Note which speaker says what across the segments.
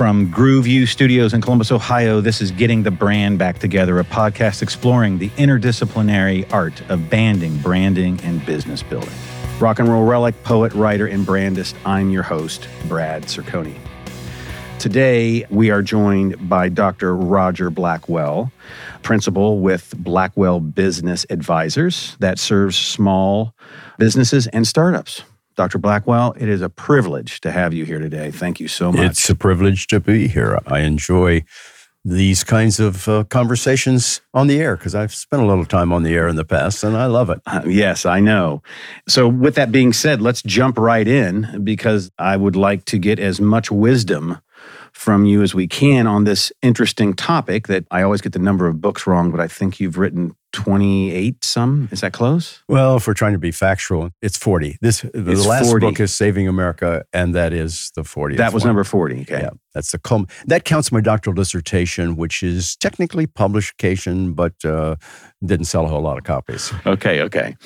Speaker 1: From Grooveview Studios in Columbus, Ohio, this is Getting the Brand Back Together, a podcast exploring the interdisciplinary art of banding, branding, and business building. Rock and roll relic, poet, writer, and brandist, I'm your host, Brad Circoni. Today, we are joined by Dr. Roger Blackwell, principal with Blackwell Business Advisors that serves small businesses and startups. Dr. Blackwell, it is a privilege to have you here today. Thank you so much.
Speaker 2: It's a privilege to be here. I enjoy these kinds of uh, conversations on the air because I've spent a little time on the air in the past and I love it.
Speaker 1: Uh, yes, I know. So, with that being said, let's jump right in because I would like to get as much wisdom from you as we can on this interesting topic that I always get the number of books wrong, but I think you've written 28 some. Is that close?
Speaker 2: Well, if we're trying to be factual, it's 40. This the
Speaker 1: It's
Speaker 2: last
Speaker 1: 40.
Speaker 2: book is Saving America and that is the 40
Speaker 1: That was
Speaker 2: one.
Speaker 1: number 40. Okay.
Speaker 2: Yeah, that's the culm- that counts my doctoral dissertation, which is technically publication, but uh, didn't sell a whole lot of copies.
Speaker 1: Okay, okay.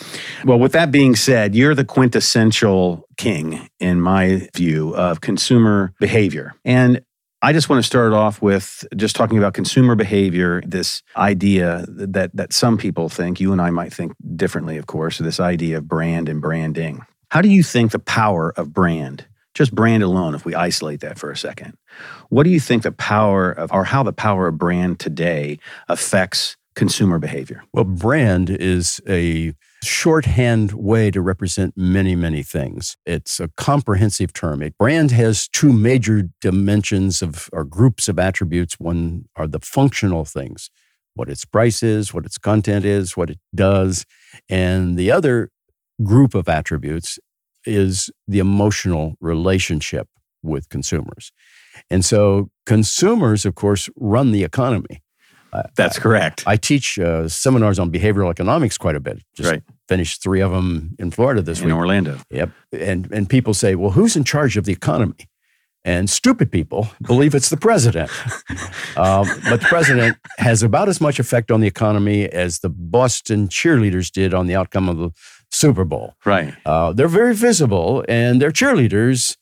Speaker 1: Well, with that being said, you're the quintessential king, in my view, of consumer behavior. And I just want to start off with just talking about consumer behavior, this idea that, that some people think, you and I might think differently, of course, this idea of brand and branding. How do you think the power of brand, just brand alone, if we isolate that for a second, what do you think the power of, or how the power of brand today affects consumer behavior?
Speaker 2: Well, brand is a shorthand way to represent many, many things. It's a comprehensive term. A brand has two major dimensions of or groups of attributes. One are the functional things, what its price is, what its content is, what it does, and the other group of attributes is the emotional relationship with consumers. And so consumers, of course, run the economy.
Speaker 1: That's correct.
Speaker 2: I teach uh, seminars on behavioral economics quite a bit. Just
Speaker 1: Right.
Speaker 2: finished three of them in Florida this
Speaker 1: in
Speaker 2: week.
Speaker 1: In Orlando.
Speaker 2: Yep. And and people say, well, who's in charge of the economy? And stupid people believe it's the president. um, but the president has about as much effect on the economy as the Boston cheerleaders did on the outcome of the Super Bowl.
Speaker 1: Right.
Speaker 2: Uh, they're very visible and they're cheerleaders,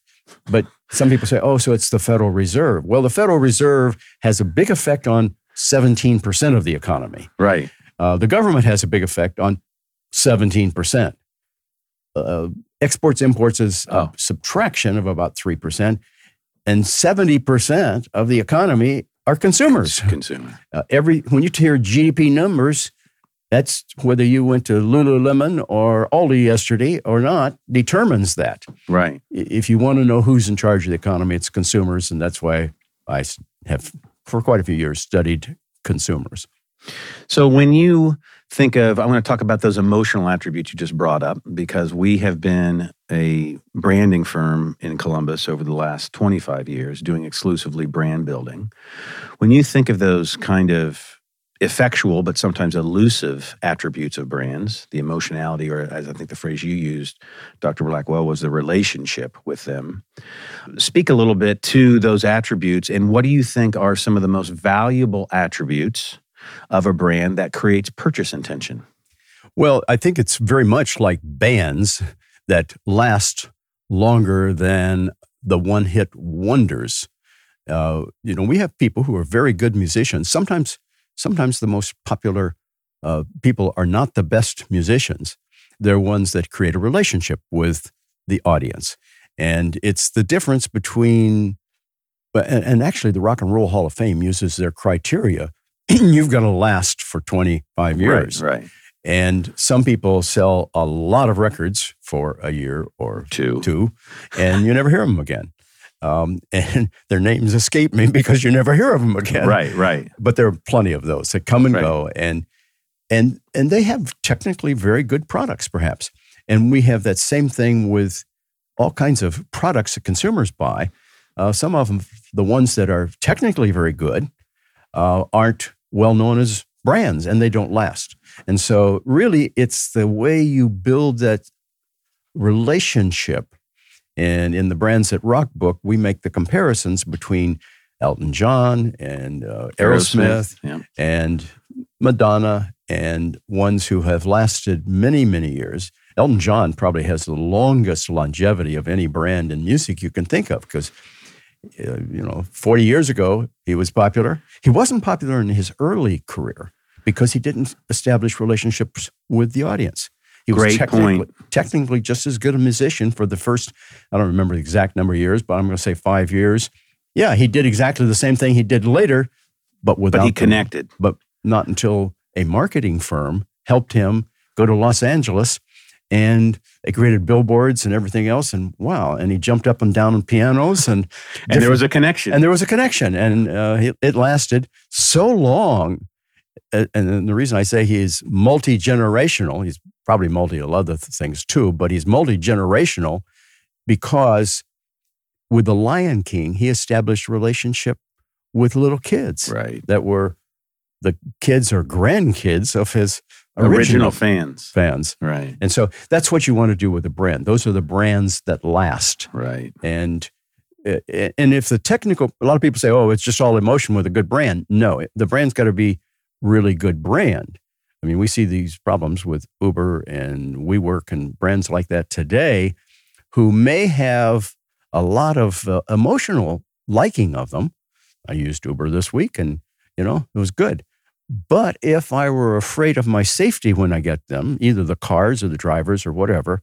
Speaker 2: but some people say, oh, so it's the Federal Reserve. Well, the Federal Reserve has a big effect on 17% of the economy.
Speaker 1: Right.
Speaker 2: Uh, the government has a big effect on 17%. Uh, exports, imports is a
Speaker 1: Oh.
Speaker 2: subtraction of about 3%. And 70% of the economy are consumers.
Speaker 1: Consumer.
Speaker 2: Uh, every When you hear GDP numbers, that's whether you went to Lululemon or Aldi yesterday or not, determines that.
Speaker 1: Right.
Speaker 2: If you want to know who's in charge of the economy, it's consumers. And that's why I have, for quite a few years, studied consumers.
Speaker 1: So when you think of, I want to talk about those emotional attributes you just brought up because we have been a branding firm in Columbus over the last 25 years doing exclusively brand building. When you think of those kind of effectual but sometimes elusive attributes of brands, the emotionality, or as I think the phrase you used, Dr. Blackwell, was the relationship with them. Speak a little bit to those attributes and what do you think are some of the most valuable attributes of a brand that creates purchase intention?
Speaker 2: Well, I think it's very much like bands that last longer than the one hit wonders. Uh, you know, we have people who are very good musicians. Sometimes, sometimes the most popular uh, people are not the best musicians. They're ones that create a relationship with the audience. And it's the difference between, and, and actually, the Rock and Roll Hall of Fame uses their criteria. You've got to last for 25 years.
Speaker 1: Right. right.
Speaker 2: And some people sell a lot of records for a year or
Speaker 1: Two.
Speaker 2: two, and you never hear them again. Um, and their names escape me because you never hear of them again.
Speaker 1: Right, right.
Speaker 2: But there are plenty of those that come and
Speaker 1: Right.
Speaker 2: go, and and and they have technically very good products, perhaps. And we have that same thing with all kinds of products that consumers buy. Uh, some of them, the ones that are technically very good, uh, aren't well known as brands and they don't last. And so, really, it's the way you build that relationship. And in the Brands that Rock book, we make the comparisons between Elton John and uh, Aerosmith
Speaker 1: Yeah.
Speaker 2: and Madonna and ones who have lasted many, many years. Elton John probably has the longest longevity of any brand in music you can think of because Uh, you know, 40 years ago, he was popular. He wasn't popular in his early career because he didn't establish relationships with the audience. He was
Speaker 1: Great
Speaker 2: technically,
Speaker 1: point.
Speaker 2: technically just as good a musician for the first, I don't remember the exact number of years, but I'm going to say five years. Yeah, he did exactly the same thing he did later, but without
Speaker 1: But he
Speaker 2: the-
Speaker 1: connected.
Speaker 2: but not until a marketing firm helped him go to Los Angeles and they created billboards and everything else. And wow, and he jumped up and down on pianos and,
Speaker 1: And there was a connection.
Speaker 2: and there was a connection. And uh, it, it lasted so long. And then the reason I say he's multi generational, he's probably multi a lot of things too, but he's multi generational because with the Lion King, he established a relationship with little kids
Speaker 1: right.
Speaker 2: that were the kids or grandkids of his
Speaker 1: Original,
Speaker 2: original,
Speaker 1: fans.
Speaker 2: fans.
Speaker 1: Right.
Speaker 2: And so that's what you want to do with a brand. Those are the brands that last.
Speaker 1: Right.
Speaker 2: And uh, and if the technical, a lot of people say, "Oh, it's just all emotion with a good brand." No, the brand's got to be really good brand. I mean, we see these problems with Uber and WeWork and brands like that today, who may have a lot of uh, emotional liking of them. I used Uber this week, and you know it was good. But if I were afraid of my safety when I get them, either the cars or the drivers or whatever,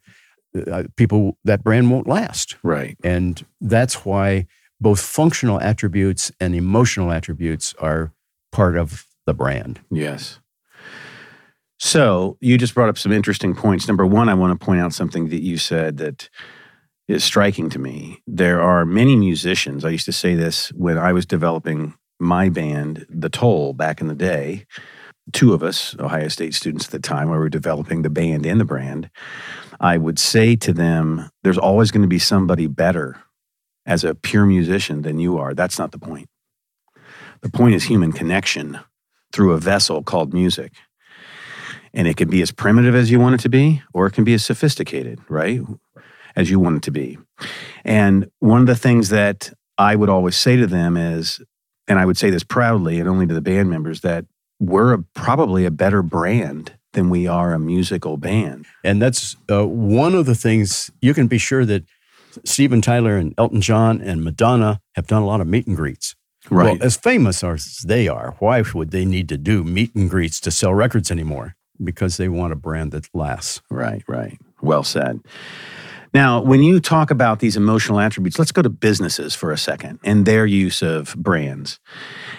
Speaker 2: uh, people that brand won't last.
Speaker 1: Right.
Speaker 2: And that's why both functional attributes and emotional attributes are part of the brand.
Speaker 1: Yes. So you just brought up some interesting points. Number one, I want to point out something that you said that is striking to me. There are many musicians. I used to say this when I was developing my band, The Toll, back in the day. Two of us, Ohio State students at the time, we were developing the band and the brand. I would say to them, there's always going to be somebody better as a pure musician than you are. That's not the point. The point is human connection through a vessel called music. And it can be as primitive as you want it to be, or it can be as sophisticated, right? As you want it to be. And one of the things that I would always say to them is, and I would say this proudly and only to the band members, that we're a, probably a better brand than we are a musical band.
Speaker 2: And that's uh, one of the things you can be sure that Steven Tyler and Elton John and Madonna have done a lot of meet and greets.
Speaker 1: Right.
Speaker 2: Well, as famous as they are, why would they need to do meet and greets to sell records anymore? Because they want a brand that lasts.
Speaker 1: Right, right. Well said. Now, when you talk about these emotional attributes, let's go to businesses for a second and their use of brands.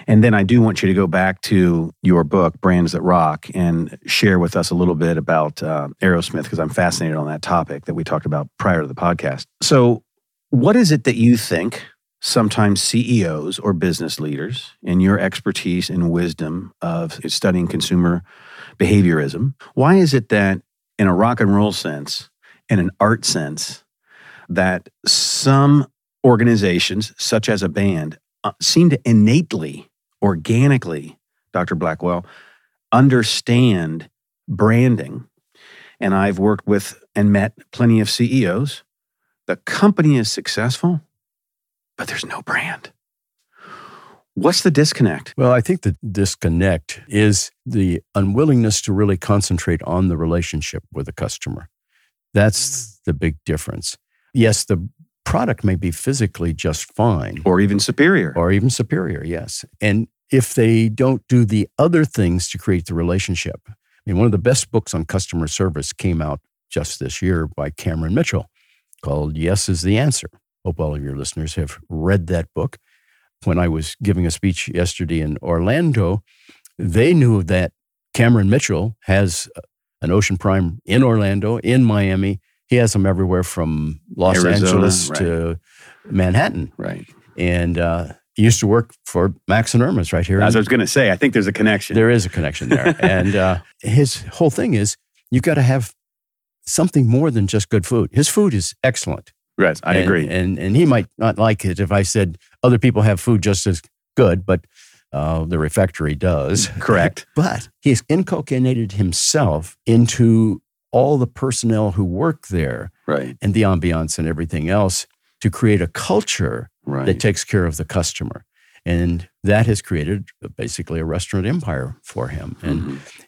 Speaker 1: And then I do want you to go back to your book, Brands That Rock, and share with us a little bit about uh, Aerosmith, because I'm fascinated on that topic that we talked about prior to the podcast. So, what is it that you think sometimes CEOs or business leaders, in your expertise and wisdom of studying consumer behaviorism, why is it that in a rock and roll sense, in an art sense, that some organizations, such as a band, uh, seem to innately, organically, Dr. Blackwell, understand branding. And I've worked with and met plenty of CEOs. The company is successful, but there's no brand. What's the disconnect?
Speaker 2: Well, I think the disconnect is the unwillingness to really concentrate on the relationship with the customer. That's the big difference. Yes, the product may be physically just fine
Speaker 1: Or even superior?
Speaker 2: or even superior, yes. And if they don't do the other things to create the relationship, I mean, one of the best books on customer service came out just this year by Cameron Mitchell called Yes is the Answer. Hope all of your listeners have read that book. When I was giving a speech yesterday in Orlando, they knew that Cameron Mitchell has an Ocean Prime in Orlando, in Miami. He has them everywhere from Los
Speaker 1: Arizona,
Speaker 2: Angeles to Manhattan.
Speaker 1: right.
Speaker 2: And uh, he used to work for Max and Irma's right here.
Speaker 1: As I was going to say, I think there's a connection.
Speaker 2: there is a connection there. and uh, his whole thing is you've got to have something more than just good food. His food is excellent.
Speaker 1: Right, I
Speaker 2: And-
Speaker 1: agree.
Speaker 2: And, and he might not like it if I said other people have food just as good, but uh, the refectory does.
Speaker 1: Correct.
Speaker 2: But he's inculcated himself into all the personnel who work there
Speaker 1: Right,
Speaker 2: and the ambiance and everything else to create a culture
Speaker 1: right.
Speaker 2: that takes care of the customer. And that has created basically a restaurant empire for him. And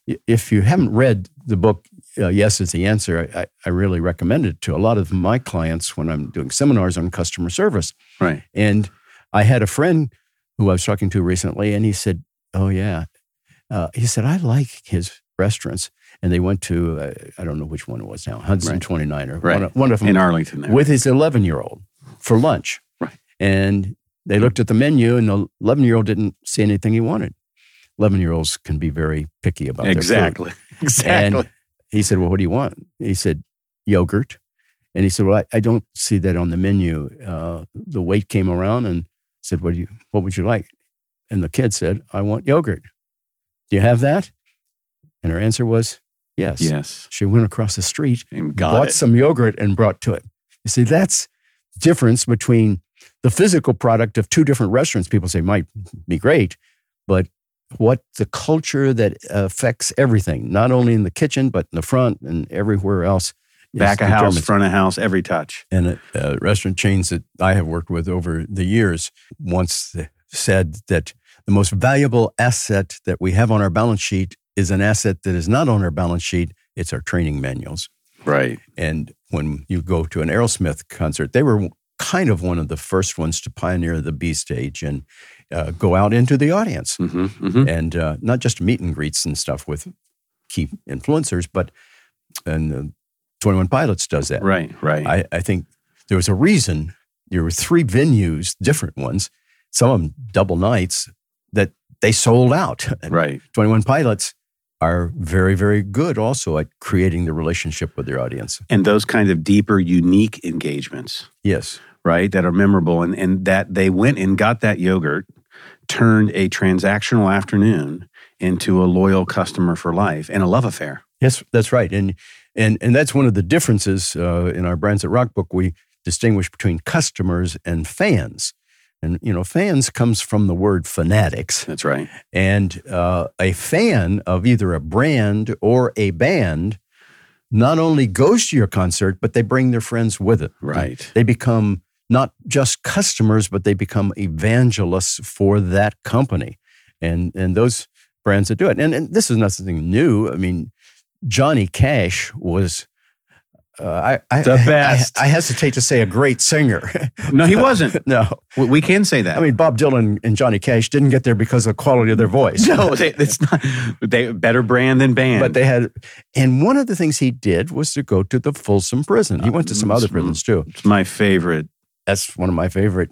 Speaker 1: Mhm.
Speaker 2: if you haven't read the book, uh, Yes is the Answer, I, I really recommend it to a lot of my clients when I'm doing seminars on customer service.
Speaker 1: Right.
Speaker 2: And I had a friend who I was talking to recently, and he said, "Oh yeah," uh, he said, "I like his restaurants." And they went to uh, I don't know which one it was now, Hudson
Speaker 1: Right.
Speaker 2: Twenty Nine or
Speaker 1: Right.
Speaker 2: one, of- one of them
Speaker 1: in Arlington there.
Speaker 2: with his 11 year old for lunch.
Speaker 1: Right.
Speaker 2: And they looked at the menu, and the 11 year old didn't see anything he wanted. 11 year olds can be very picky about
Speaker 1: exactly. Exactly.
Speaker 2: And he said, Well, what do you want? He said, Yogurt. And he said, Well, I, I don't see that on the menu. Uh, the wait came around and said, what, do you, what would you like? And the kid said, I want yogurt. Do you have that? And her answer was, Yes.
Speaker 1: yes.
Speaker 2: She went across the street
Speaker 1: And got
Speaker 2: bought
Speaker 1: it.
Speaker 2: some yogurt and brought to it. You see, that's difference between the physical product of two different restaurants. People say might be great, but what the culture that affects everything, not only in the kitchen but in the front and everywhere else.
Speaker 1: Back of house, front of house, every touch.
Speaker 2: And uh, uh, restaurant chains that I have worked with over the years once said that the most valuable asset that we have on our balance sheet is an asset that is not on our balance sheet. It's our training manuals.
Speaker 1: Right.
Speaker 2: And when you go to an Aerosmith concert, they were kind of one of the first ones to pioneer the B stage and uh, go out into the audience
Speaker 1: hmm hmm
Speaker 2: and uh, not just meet and greets and stuff with key influencers, but and uh, Twenty One Pilots does that.
Speaker 1: Right. Right.
Speaker 2: I, I think there was a reason there were three venues, different ones, some of them double nights that they sold out.
Speaker 1: right.
Speaker 2: 21 Pilots are very, very good also at creating the relationship with their audience.
Speaker 1: And those kind of deeper, unique engagements,
Speaker 2: Yes.
Speaker 1: right, that are memorable, and and that they went and got that yogurt, turned a transactional afternoon into a loyal customer for life and a love affair.
Speaker 2: Yes, that's right. And and and that's one of the differences uh, in our Brands That Rock book. We distinguish between customers and fans. And you know, fans comes from the word fanatics.
Speaker 1: That's right.
Speaker 2: And uh, a fan of either a brand or a band not only goes to your concert, but they bring their friends with it.
Speaker 1: Right.
Speaker 2: They become not just customers, but they become evangelists for that company. And and those brands that do it. And, and this is nothing new. I mean, Johnny Cash was. Uh, I, I,
Speaker 1: The best.
Speaker 2: I, I hesitate to say a great singer.
Speaker 1: No, he wasn't.
Speaker 2: no,
Speaker 1: We- can say that.
Speaker 2: I mean Bob Dylan and Johnny Cash didn't get there because of the quality of their voice.
Speaker 1: no, they, it's not. They better brand than band.
Speaker 2: But they had, and one of the things he did was to go to the Folsom Prison. He went to some other
Speaker 1: Mm,
Speaker 2: prisons too.
Speaker 1: it's my favorite
Speaker 2: That's one of my favorite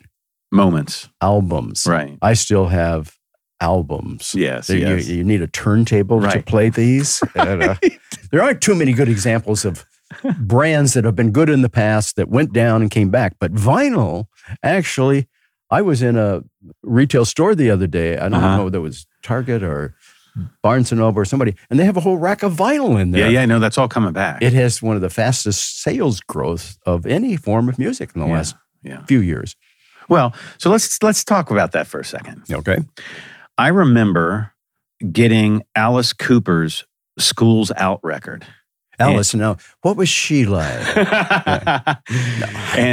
Speaker 1: moments.
Speaker 2: albums.
Speaker 1: Right.
Speaker 2: I still have albums.
Speaker 1: Yes.
Speaker 2: There-
Speaker 1: yes.
Speaker 2: You, you need a turntable to play these. And, uh, there aren't too many good examples of brands that have been good in the past that went down and came back. But vinyl, actually, I was in a retail store the other day. I don't
Speaker 1: Uh-huh.
Speaker 2: know whether it was Target or Barnes and Noble or somebody, and they have a whole rack of vinyl in there.
Speaker 1: yeah, yeah. No, that's all coming back.
Speaker 2: It has one of the fastest sales growth of any form of music in the
Speaker 1: Yeah,
Speaker 2: last
Speaker 1: yeah.
Speaker 2: few years.
Speaker 1: Well, so let's let's talk about that for a second.
Speaker 2: Okay.
Speaker 1: I remember getting Alice Cooper's "Schools Out" record.
Speaker 2: Alice, no, what was she like?
Speaker 1: and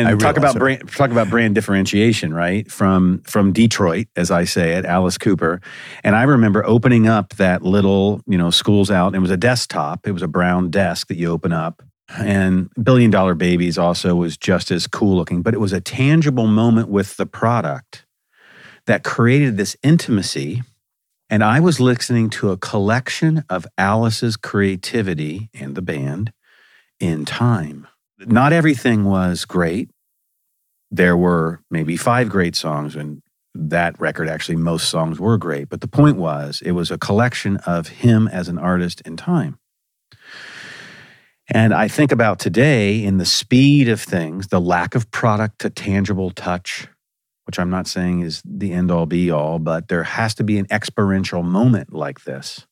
Speaker 2: I
Speaker 1: talk
Speaker 2: realize
Speaker 1: about brand talk about brand differentiation, right? From from Detroit, as I say it, Alice Cooper. And I remember opening up that little, you know, schools out. It was a desktop. It was a brown desk that you open up. And Billion Dollar Babies also was just as cool looking, but it was a tangible moment with the product that created this intimacy. And I was listening to a collection of Alice's creativity and the band in time. Not everything was great. There were maybe five great songs, and that record actually, most songs were great. But the point was, it was a collection of him as an artist in time. And I think about today in the speed of things, the lack of product to tangible touch, which I'm not saying is the end all be all, but there has to be an experiential moment like this.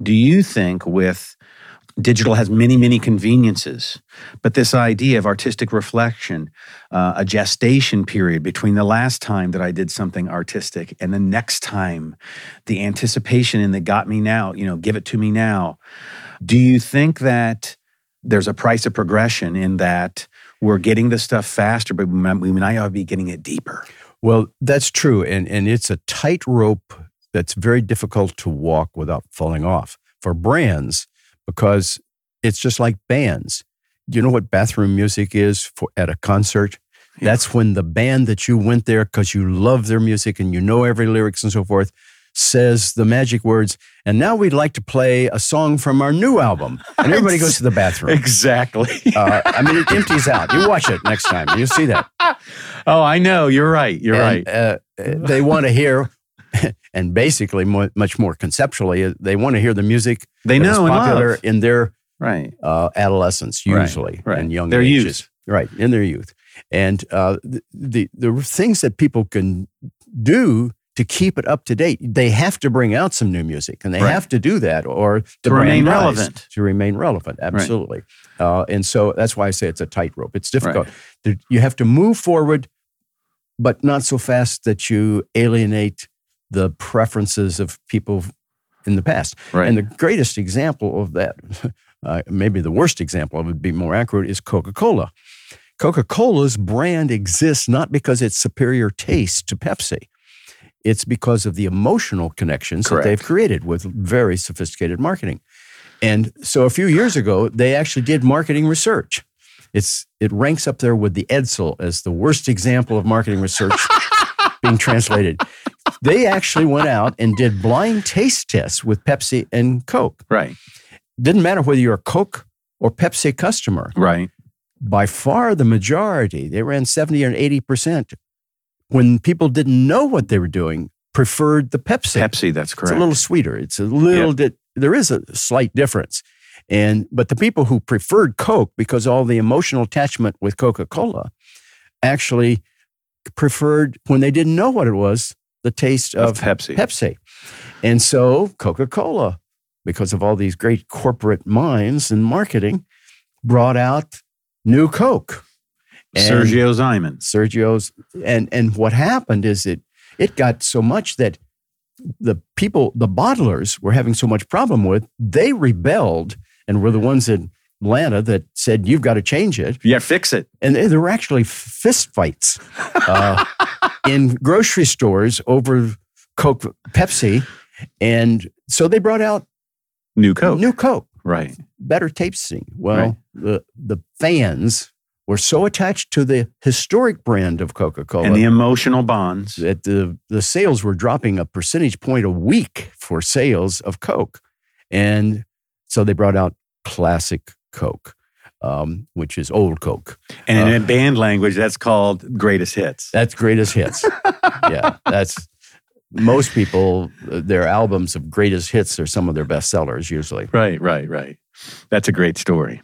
Speaker 1: Do you think with digital has many, many conveniences, but this idea of artistic reflection, uh, a gestation period between the last time that I did something artistic and the next time, the anticipation and the got me now, you know, give it to me now. Do you think that there's a price of progression in that we're getting the stuff faster, but we might, we might ought to be getting it deeper?
Speaker 2: Well, that's true. And, and it's a tightrope that's very difficult to walk without falling off for brands because it's just like bands. Do you know what bathroom music is for at a concert? That's when the band that you went there because you love their music and you know every lyrics and so forth says the magic words. And now we'd like to play a song from our new album. And everybody goes to the bathroom.
Speaker 1: Exactly.
Speaker 2: Uh, I mean, it empties out. You watch it next time. You'll see that.
Speaker 1: oh, I know. You're right. You're
Speaker 2: And,
Speaker 1: right.
Speaker 2: Uh, they want to hear, and basically, much more conceptually, uh, they want to hear the music
Speaker 1: They know and
Speaker 2: popular
Speaker 1: love.
Speaker 2: in their
Speaker 1: Right.
Speaker 2: uh, adolescence,
Speaker 1: Right,
Speaker 2: usually,
Speaker 1: right.
Speaker 2: and young
Speaker 1: Their
Speaker 2: ages.
Speaker 1: youth.
Speaker 2: Right, in their youth. And uh, the, the, the things that people can do to keep it up to date, they have to bring out some new music, and they
Speaker 1: Right.
Speaker 2: have to do that, or the
Speaker 1: To remain relevant.
Speaker 2: To remain relevant, absolutely. Uh, and so that's why I say it's a tightrope. It's difficult. There- You have to move forward, but not so fast that you alienate the preferences of people in the past.
Speaker 1: Right.
Speaker 2: And the greatest example of that, uh, maybe the worst example would be more accurate, is Coca Cola. Coca Cola's brand exists not because it's superior taste to Pepsi. It's because of the emotional connections that they've created with very sophisticated marketing. And so a few years ago, they actually did marketing research. It's it ranks up there with the Edsel as the worst example of marketing research being translated. They actually went out and did blind taste tests with Pepsi and Coke.
Speaker 1: right.
Speaker 2: Didn't matter whether you're a Coke or Pepsi customer.
Speaker 1: Right.
Speaker 2: By far the majority, they ran 70 or 80%, when people didn't know what they were doing, preferred the Pepsi.
Speaker 1: Pepsi. That's correct.
Speaker 2: It's a little sweeter. It's a little bit, there is a slight difference. And, but the people who preferred Coke because all the emotional attachment with Coca Cola actually preferred, when they didn't know what it was, the taste
Speaker 1: of
Speaker 2: of
Speaker 1: Pepsi.
Speaker 2: Pepsi. And so Coca Cola, because of all these great corporate minds and marketing, brought out new Coke. And
Speaker 1: Sergio Zyman.
Speaker 2: Sergio's and and what happened is it it got so much that the people the bottlers were having so much problem with they rebelled and were the ones in Atlanta that said you've got to change it
Speaker 1: Yeah, fix it.
Speaker 2: and there were actually fist fights uh, in grocery stores over Coke Pepsi and so they brought out
Speaker 1: New Coke.
Speaker 2: new Coke
Speaker 1: right.
Speaker 2: better tasting well
Speaker 1: Right.
Speaker 2: the the fans were so attached to the historic brand of Coca-Cola
Speaker 1: And the emotional bonds.
Speaker 2: that the, the sales were dropping a percentage point a week for sales of Coke. And so they brought out classic Coke, um, which is old Coke.
Speaker 1: And
Speaker 2: Uh,
Speaker 1: in band language, that's called greatest hits.
Speaker 2: That's greatest hits. yeah, that's most people, uh, their albums of greatest hits are some of their best sellers usually.
Speaker 1: Right, right, right. That's a great story.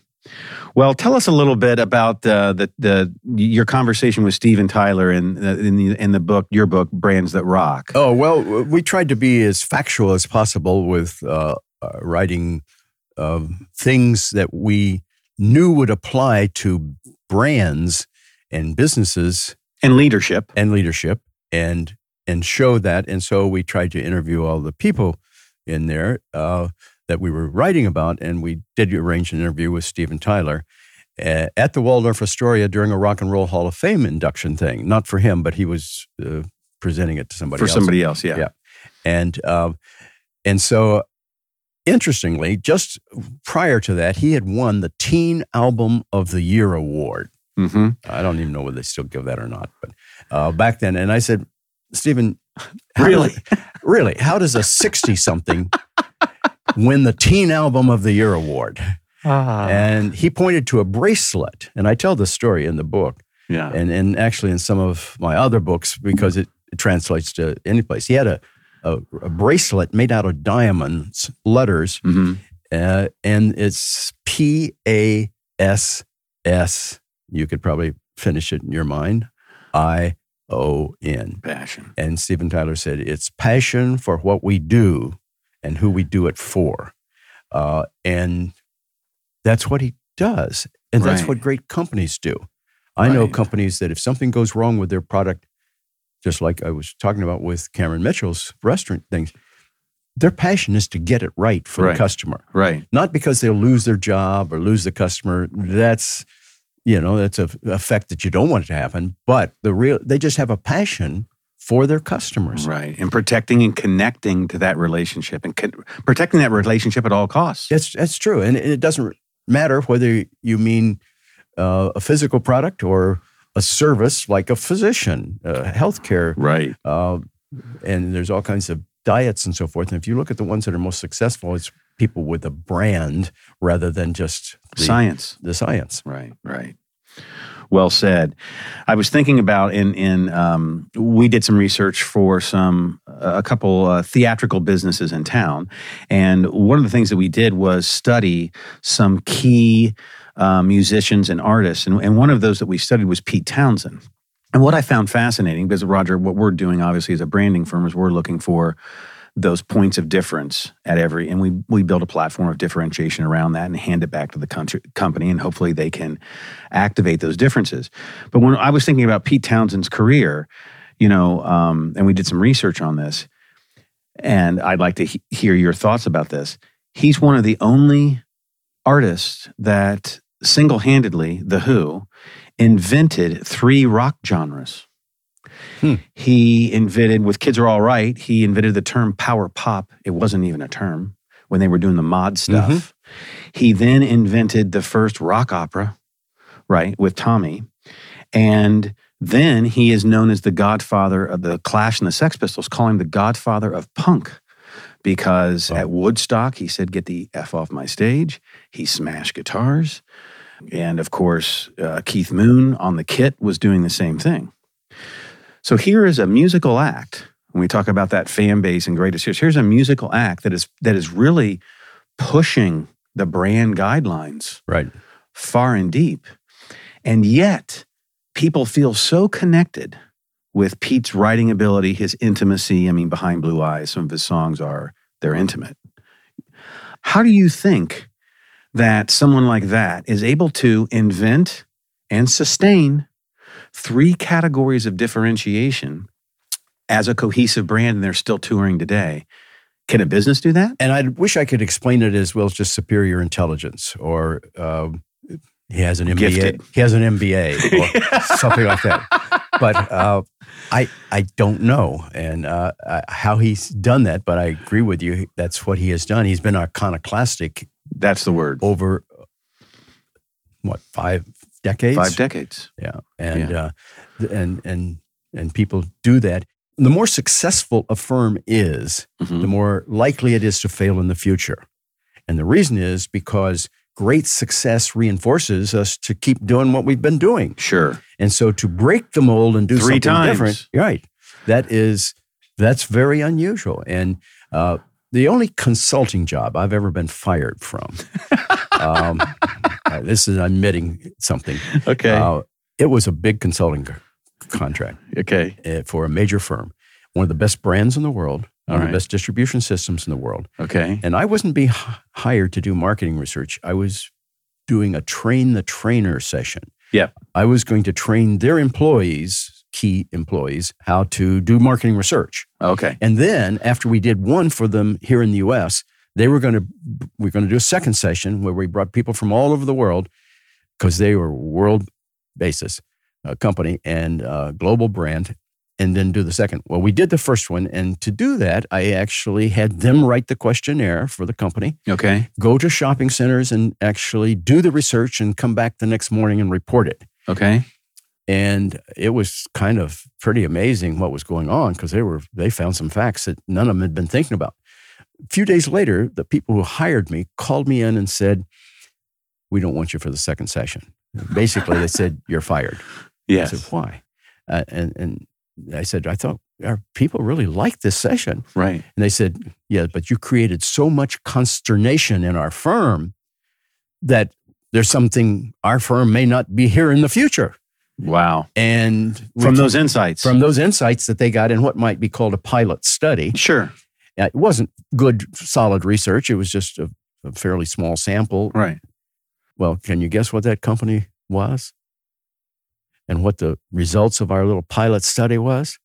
Speaker 1: Well, tell us a little bit about uh, the the your conversation with Steven Tyler in uh, in the in the book, your book, Brands That Rock.
Speaker 2: Oh, well, we tried to be as factual as possible with uh, uh, writing um, things that we knew would apply to brands and businesses
Speaker 1: And leadership.
Speaker 2: and leadership and and show that. And so we tried to interview all the people in there uh, that we were writing about, and we did arrange an interview with Steven Tyler uh, at the Waldorf Astoria during a Rock and Roll Hall of Fame induction thing. Not for him, but he was uh, presenting it to somebody
Speaker 1: for
Speaker 2: else.
Speaker 1: somebody else, yeah.
Speaker 2: Yeah. And um, and so, interestingly, just prior to that, he had won the Teen Album of the Year award.
Speaker 1: hmm
Speaker 2: I don't even know whether they still give that or not, but uh, back then. And I said, Steven,
Speaker 1: Really?
Speaker 2: really, how does a sixty-something win the Teen Album of the Year award?
Speaker 1: Ah,
Speaker 2: And he pointed to a bracelet, and I tell the story in the book,
Speaker 1: yeah.
Speaker 2: and and actually in some of my other books because it, it translates to any place. He had a, a a bracelet made out of diamonds, letters,
Speaker 1: hmm
Speaker 2: uh, and it's P A S S. You could probably finish it in your mind. I O N.
Speaker 1: Passion.
Speaker 2: And Steven Tyler said it's passion for what we do and who we do it for, uh, and that's what he does, and that's what great companies do. I know companies that if something goes wrong with their product, just like I was talking about with Cameron Mitchell's restaurant things, their passion is to get it right for
Speaker 1: Right.
Speaker 2: the customer
Speaker 1: Right.
Speaker 2: not because they'll lose their job or lose the customer. That's you know that's a effect that you don't want it to happen. But the real they just have a passion for their customers.
Speaker 1: Right. And protecting and connecting to that relationship and con- protecting that relationship at all costs.
Speaker 2: That's that's true, and it doesn't matter whether you mean uh, a physical product or a service like a physician, uh, healthcare,
Speaker 1: Right.
Speaker 2: uh, and there's all kinds of diets and so forth. And if you look at the ones that are most successful, it's people with a brand rather than just the
Speaker 1: Science.
Speaker 2: The science.
Speaker 1: Right, right. Well said. I was thinking about in in um, we did some research for some a couple uh, theatrical businesses in town, and one of the things that we did was study some key uh, musicians and artists, and, and one of those that we studied was Pete Townshend. And what I found fascinating, because Roger, what we're doing obviously as a branding firm is we're looking for those points of difference at every and we we build a platform of differentiation around that and hand it back to the country, company and hopefully they can activate those differences. But when i was thinking about pete townshend's career you know um, and we did some research on this and i'd like to he- hear your thoughts about this. He's one of the only artists that single-handedly the who invented three rock genres he invented with kids are all right he invented the term power pop. It wasn't even a term when they were doing the mod stuff. He then invented the first rock opera right with tommy. And then he is known as the godfather of the clash and the sex pistols calling him the godfather of punk. Because
Speaker 2: Oh.
Speaker 1: at woodstock he said get the f off my stage. He smashed guitars. And of course uh, keith moon on the kit was doing the same thing so here is a musical act. When we talk about that fan base and greatest hits, here's a musical act that is that is really pushing the brand guidelines
Speaker 2: Right.
Speaker 1: far and deep. And yet, people feel so connected with Pete's writing ability, his intimacy. I mean, behind blue eyes, some of his songs are they're intimate. How do you think that someone like that is able to invent and sustain three categories of differentiation as a cohesive brand and they're still touring today? Can a business do that?
Speaker 2: And I wish I could explain it as well as just superior intelligence or um, he has an MBA.
Speaker 1: Gifted.
Speaker 2: He has an MBA or something like that. But uh, I I don't know and uh, uh, how he's done that. But I agree with you. That's what he has done. He's been iconoclastic
Speaker 1: That's the word.
Speaker 2: over what five decades?
Speaker 1: Five decades.
Speaker 2: Yeah, and Uh, and and and people do that. The more successful a firm is,
Speaker 1: Mhm.
Speaker 2: the more likely it is to fail in the future. And the reason is because great success reinforces us to keep doing what we've been doing.
Speaker 1: Sure.
Speaker 2: And so to break the mold and do
Speaker 1: Three
Speaker 2: something
Speaker 1: times.
Speaker 2: different, right? That is that's very unusual. And uh, the only consulting job I've ever been fired from. um, uh, this is admitting something.
Speaker 1: Okay.
Speaker 2: Uh, it was a big consulting co- contract
Speaker 1: okay.
Speaker 2: uh, for a major firm, one of the best brands in the world, one
Speaker 1: All
Speaker 2: of the best distribution systems in the world.
Speaker 1: Okay.
Speaker 2: And I wasn't being hired to do marketing research. I was doing a train the trainer session.
Speaker 1: Yep.
Speaker 2: I was going to train their employees, key employees, how to do marketing research.
Speaker 1: Okay.
Speaker 2: And then after we did one for them here in the US, they were going to we are going to do a second session where we brought people from all over the world because they were world basis uh, company and uh, global brand and then do the second. Well, we did the first one and to do that, I actually had them write the questionnaire for the company,
Speaker 1: Okay.
Speaker 2: go to shopping centers and actually do the research and come back the next morning and report it.
Speaker 1: Okay.
Speaker 2: And it was kind of pretty amazing what was going on because they were they found some facts that none of them had been thinking about. A few days later, the people who hired me called me in and said, "We don't want you for the second session." Basically, they said you're fired.
Speaker 1: Yes.
Speaker 2: I said, "Why?" Uh, and and I said, "I thought our people really liked this session."
Speaker 1: right.
Speaker 2: And they said, "Yeah, but you created so much consternation in our firm that there's something our firm may not be here in the future."
Speaker 1: Wow.
Speaker 2: And
Speaker 1: From those insights.
Speaker 2: from those insights that they got in what might be called a pilot study.
Speaker 1: sure.
Speaker 2: It wasn't good, solid research. It was just a, a fairly small sample.
Speaker 1: Right.
Speaker 2: Well, can you guess what that company was? And what the results of our little pilot study was?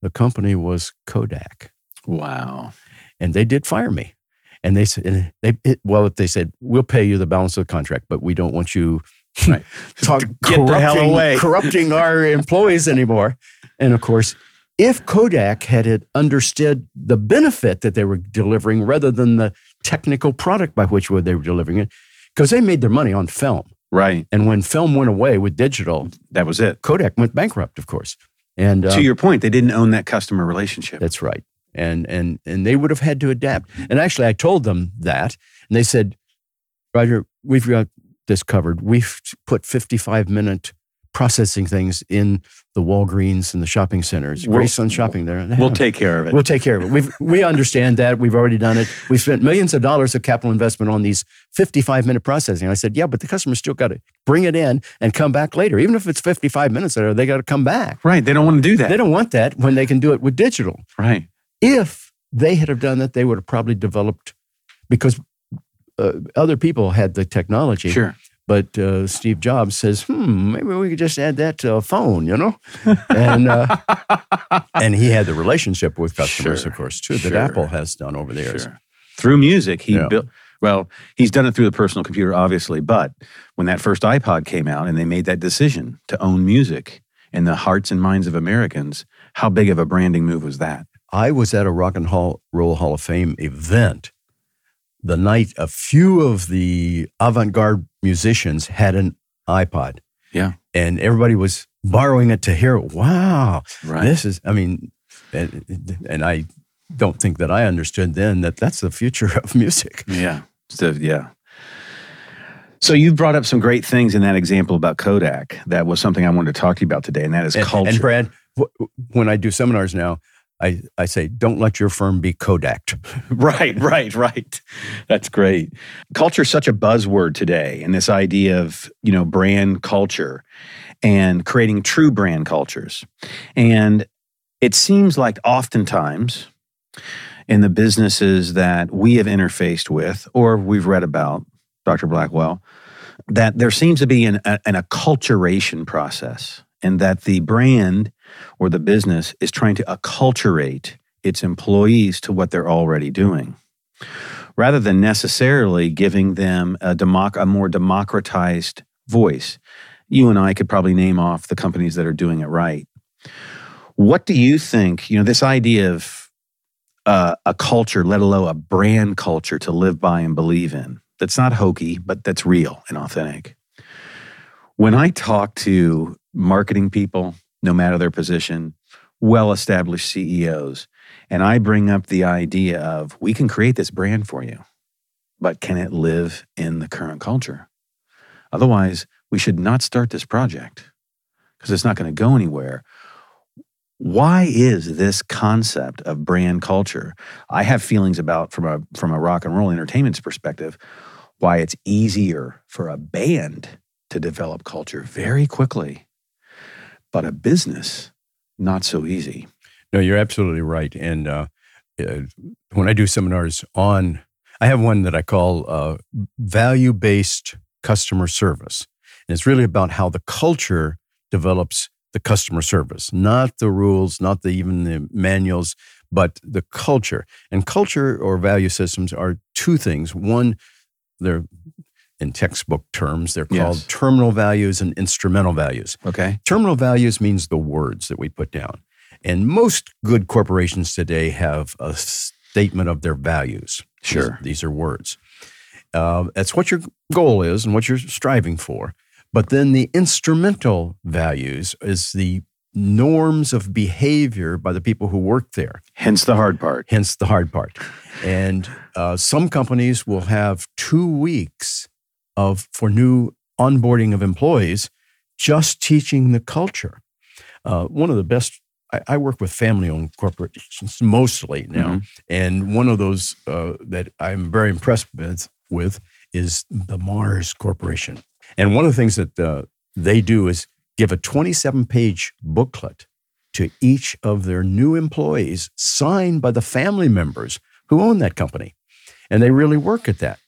Speaker 2: The company was Kodak.
Speaker 1: Wow.
Speaker 2: And they did fire me. And they said, they, it, well, they said, we'll pay you the balance of the contract, but we don't want you
Speaker 1: Right.
Speaker 2: talk,
Speaker 1: Get the hell away.
Speaker 2: corrupting our employees anymore. And of course, if Kodak had understood the benefit that they were delivering rather than the technical product by which they were delivering it, because they made their money on film.
Speaker 1: Right.
Speaker 2: And when film went away with digital,
Speaker 1: That was it.
Speaker 2: Kodak went bankrupt, of course. And uh,
Speaker 1: to your point, they didn't own that customer relationship.
Speaker 2: That's right. And and and they would have had to adapt. And actually, I told them that, and they said, "Roger, we've got this covered. We've put 55 minute processing things in the Walgreens and the shopping centers.
Speaker 1: We'll-
Speaker 2: Graceland Shopping there.
Speaker 1: We'll take care of it.
Speaker 2: We'll take care of it. We've, we understand that. We've already done it. We've spent millions of dollars of capital investment on these 55 minute processing. I said, yeah, but the customer's still got to bring it in and come back later. Even if it's 55 minutes later, they got to come back.
Speaker 1: right. They don't want to do that.
Speaker 2: They don't want that when they can do it with digital.
Speaker 1: right.
Speaker 2: If they had have done that, they would have probably developed because uh, other people had the technology.
Speaker 1: Sure.
Speaker 2: But uh, Steve Jobs says, "Hmm, maybe we could just add that to a phone," you know, and uh, and he had the relationship with customers,
Speaker 1: Sure,
Speaker 2: of course, too, that
Speaker 1: sure,
Speaker 2: Apple has done over the years.
Speaker 1: Sure. Through music, he
Speaker 2: Yeah.
Speaker 1: built. Well, he's done it through the personal computer, obviously. But when that first iPod came out, and they made that decision to own music in the hearts and minds of Americans, how big of a branding move was that?
Speaker 2: I was at a Rock and Roll Hall of Fame event the night a few of the avant-garde musicians had an iPod.
Speaker 1: Yeah.
Speaker 2: and everybody was borrowing it to hear. Wow,
Speaker 1: Right.
Speaker 2: This is, I mean, and, and I don't think that I understood then that that's the future of music.
Speaker 1: Yeah. So, yeah. So you brought up some great things in that example about Kodak. That was something I wanted to talk to you about today, and that is
Speaker 2: And,
Speaker 1: culture.
Speaker 2: and Brad, wh- when I do seminars now, I, I say, don't let your firm be Kodak.
Speaker 1: right, right, right. That's great. Culture is such a buzzword today, and this idea of you know brand culture and creating true brand cultures. And it seems like oftentimes in the businesses that we have interfaced with or we've read about, Dr. Blackwell, that there seems to be an, a, an acculturation process, and that the brand or the business is trying to acculturate its employees to what they're already doing rather than necessarily giving them a, democ- a more democratized voice. You and I could probably name off the companies that are doing it right. What do you think? You know, this idea of uh, a culture, let alone a brand culture to live by and believe in, that's not hokey, but that's real and authentic. When I talk to marketing people, no matter their position, well established CEOs, and I bring up the idea of we can create this brand for you, but can it live in the current culture? Otherwise, we should not start this project because it's not going to go anywhere. Why is this concept of brand culture? I have feelings about from a from a rock and roll entertainment's perspective why it's easier for a band to develop culture very quickly, but a business not so easy.
Speaker 2: No, you're absolutely right. And uh, uh, when I do seminars on, I have one that I call uh, value based customer service. And it's really about how the culture develops the customer service, not the rules, not the, even the manuals, but the culture. And culture or value systems are two things. One, they're in textbook terms, they're called
Speaker 1: Yes.
Speaker 2: terminal values and instrumental values.
Speaker 1: Okay.
Speaker 2: Terminal values means the words that we put down. And most good corporations today have a statement of their values.
Speaker 1: Sure.
Speaker 2: These, these are words. Uh, that's what your goal is and what you're striving for. But then the instrumental values is the norms of behavior by the people who work there
Speaker 1: Hence the hard part.
Speaker 2: hence the hard part. And uh, some companies will have two weeks of for new onboarding of employees, just teaching the culture. Uh, one of the best. I, I work with family-owned corporations mostly now, and one of those uh, that I'm very impressed with, with is the Mars Corporation. And one of the things that uh, they do is give a 27-page booklet to each of their new employees signed by the family members who own that company and they really work at that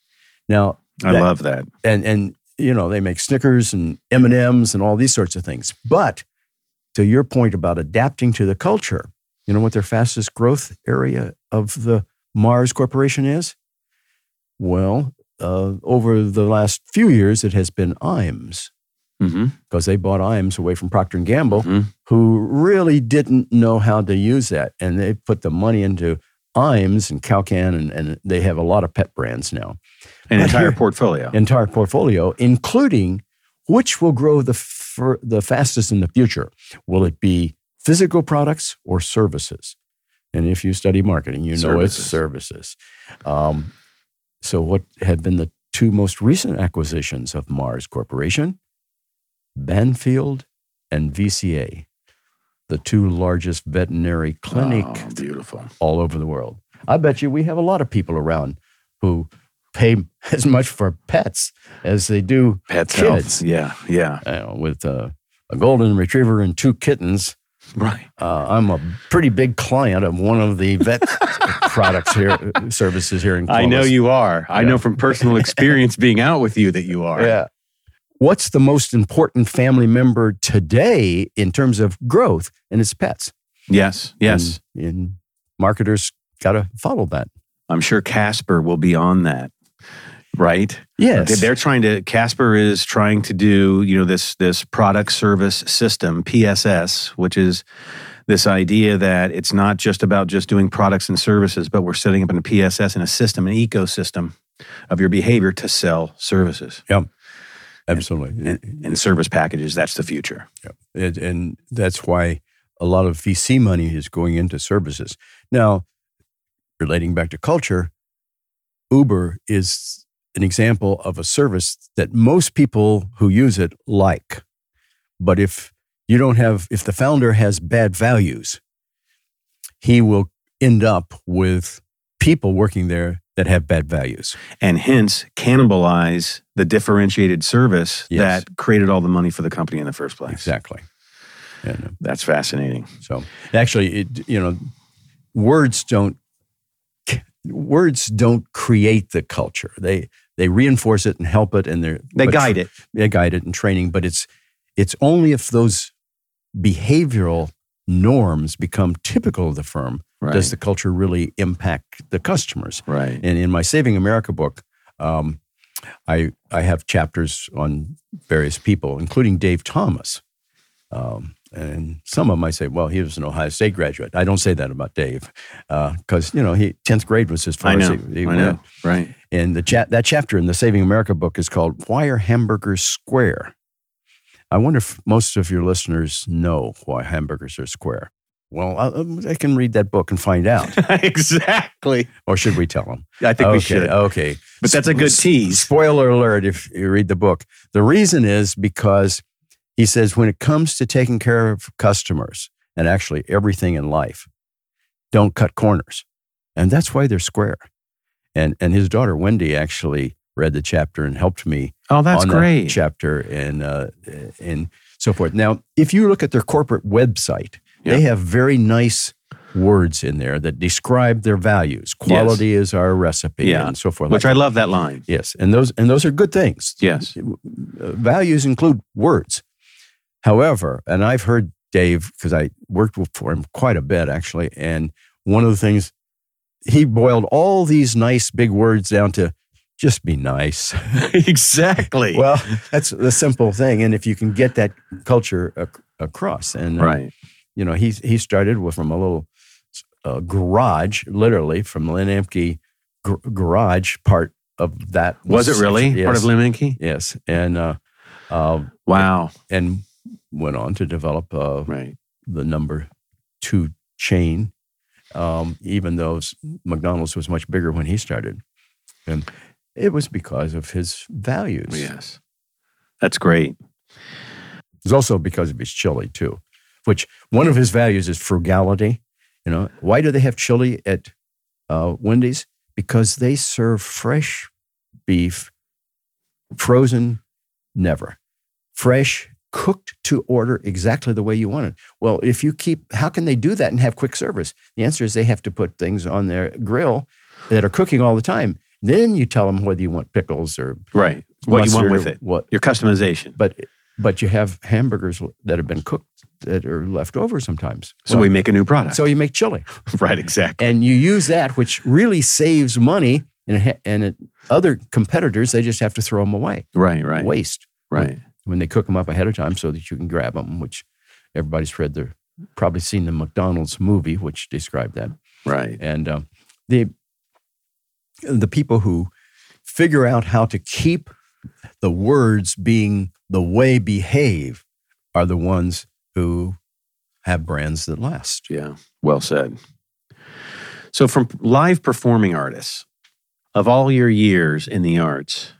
Speaker 2: now
Speaker 1: I
Speaker 2: that-
Speaker 1: love that.
Speaker 2: and and you know they make snickers and m&ms and all these sorts of things but to your point about adapting to the culture you know what their fastest growth area of the mars corporation is well uh, over the last few years it has been iams
Speaker 1: hmm
Speaker 2: because they bought iams away from procter and gamble
Speaker 1: Mhm.
Speaker 2: who really didn't know how to use that. And they put the money into Iams and Calcan, and, and they have a lot of pet brands now.
Speaker 1: An
Speaker 2: But
Speaker 1: entire
Speaker 2: here-
Speaker 1: portfolio.
Speaker 2: Entire portfolio, including which will grow the, fir- the fastest in the future? Will it be physical products or services? And if you study marketing, you know it's services. Um, so, what have been the two most recent acquisitions of Mars Corporation? Banfield and VCA, the two largest veterinary clinic
Speaker 1: Oh, beautiful.
Speaker 2: all over the world. I bet you we have a lot of people around who pay as much for pets as they do
Speaker 1: Pets
Speaker 2: kids.
Speaker 1: health. Yeah, yeah.
Speaker 2: You know, with uh, a golden retriever and two kittens.
Speaker 1: Right.
Speaker 2: Uh, I'm a pretty big client of one of the vet products here, services here in
Speaker 1: I know you are. I know from personal experience being out with you that you are.
Speaker 2: Yeah. What's the most important family member today in terms of growth? And it's pets.
Speaker 1: Yes. Yes.
Speaker 2: And, and marketers got to follow that.
Speaker 1: I'm sure Casper will be on that. Right.
Speaker 2: Yes.
Speaker 1: They're trying to Casper is trying to do, you know, this this product service system, PSS, which is this idea that it's not just about just doing products and services, but we're setting up in a PSS and a system, an ecosystem of your behavior to sell services
Speaker 2: Absolutely.
Speaker 1: and, and service packages. That's the future.
Speaker 2: And, and that's why a lot of VC money is going into services. Now, relating back to culture, Uber is an example of a service that most people who use it like. But if you don't have, if the founder has bad values, he will end up with people working there that have bad values.
Speaker 1: And hence cannibalize the differentiated service
Speaker 2: Yes.
Speaker 1: that created all the money for the company in the first place.
Speaker 2: Exactly. And
Speaker 1: That's fascinating.
Speaker 2: So actually, it, you know, words don't words don't create the culture. They they reinforce it and help it, and they're
Speaker 1: They
Speaker 2: but
Speaker 1: guide it.
Speaker 2: They guide it in training, but it's it's only if those behavioral norms become typical of the firm
Speaker 1: Right.
Speaker 2: does the culture really impact the customers.
Speaker 1: right.
Speaker 2: And in my Saving America book, um, I I have chapters on various people, including Dave Thomas. Um, and some of them I say, well, he was an Ohio State graduate. I don't say that about Dave because you know he tenth grade was his first.
Speaker 1: I know.
Speaker 2: He, he
Speaker 1: I
Speaker 2: went.
Speaker 1: know. Right.
Speaker 2: And the chat that chapter in the Saving America book is called "Why Are Hamburgers Square?" I wonder if most of your listeners know why hamburgers are square. Well, I, um, I can read that book and find out,
Speaker 1: exactly.
Speaker 2: or should we tell them?
Speaker 1: I think
Speaker 2: okay,
Speaker 1: we should.
Speaker 2: Okay,
Speaker 1: But that's a good tease.
Speaker 2: Spoiler alert if you read the book. The reason is because he says when it comes to taking care of customers and actually everything in life, don't cut corners. And that's why they're square. And and his daughter Wendy actually read the chapter and helped me
Speaker 1: Oh, that's great.
Speaker 2: that chapter and uh, and so forth. Now, if you look at their corporate website, they have very nice words in there that describe their values. Quality is our recipe,
Speaker 1: Yeah.
Speaker 2: and so forth.
Speaker 1: Which I love that line.
Speaker 2: yes, and those and those are good things.
Speaker 1: Yes.
Speaker 2: Uh, values include words. However, and I've heard Dave because I worked for him quite a bit actually, and one of the things he boiled all these nice big words down to just be nice.
Speaker 1: exactly.
Speaker 2: well, that's the simple thing, and if you can get that culture ac- across, and uh,
Speaker 1: right.
Speaker 2: you know, he he started with from a little uh, garage, literally from Lynn Emke gr- garage part of that.
Speaker 1: Was it really
Speaker 2: yes,
Speaker 1: part of Liminky?
Speaker 2: Yes, and uh, uh,
Speaker 1: Wow.
Speaker 2: and went on to develop uh,
Speaker 1: Right.
Speaker 2: the number two chain, um, even though McDonald's was much bigger when he started, and it was because of his values.
Speaker 1: Yes. That's great.
Speaker 2: It's also because of his chili too, which one of his values is frugality. You know, why do they have chili at uh, Wendy's? Because they serve fresh beef, frozen, never. Fresh, cooked to order exactly the way you want it. Well, if you keep, how can they do that and have quick service? The answer is they have to put things on their grill that are cooking all the time. Then you tell them whether you want pickles or
Speaker 1: Right. What you want with it.
Speaker 2: What
Speaker 1: Your customization.
Speaker 2: but but you have hamburgers that have been cooked that are left over sometimes.
Speaker 1: So we make a new product.
Speaker 2: so you make chili,
Speaker 1: right. Exactly.
Speaker 2: and you use that, which really saves money. And it, and it, other competitors, they just have to throw them away,
Speaker 1: Right. Right.
Speaker 2: waste
Speaker 1: Right.
Speaker 2: when they cook them up ahead of time, so that you can grab them. Which everybody's read the probably seen the McDonald's movie, which described that.
Speaker 1: Right.
Speaker 2: And um, the the people who figure out how to keep the words being the way behave are the ones who have brands that last.
Speaker 1: Yeah, well said. So, from live performing artists, of all your years in the arts,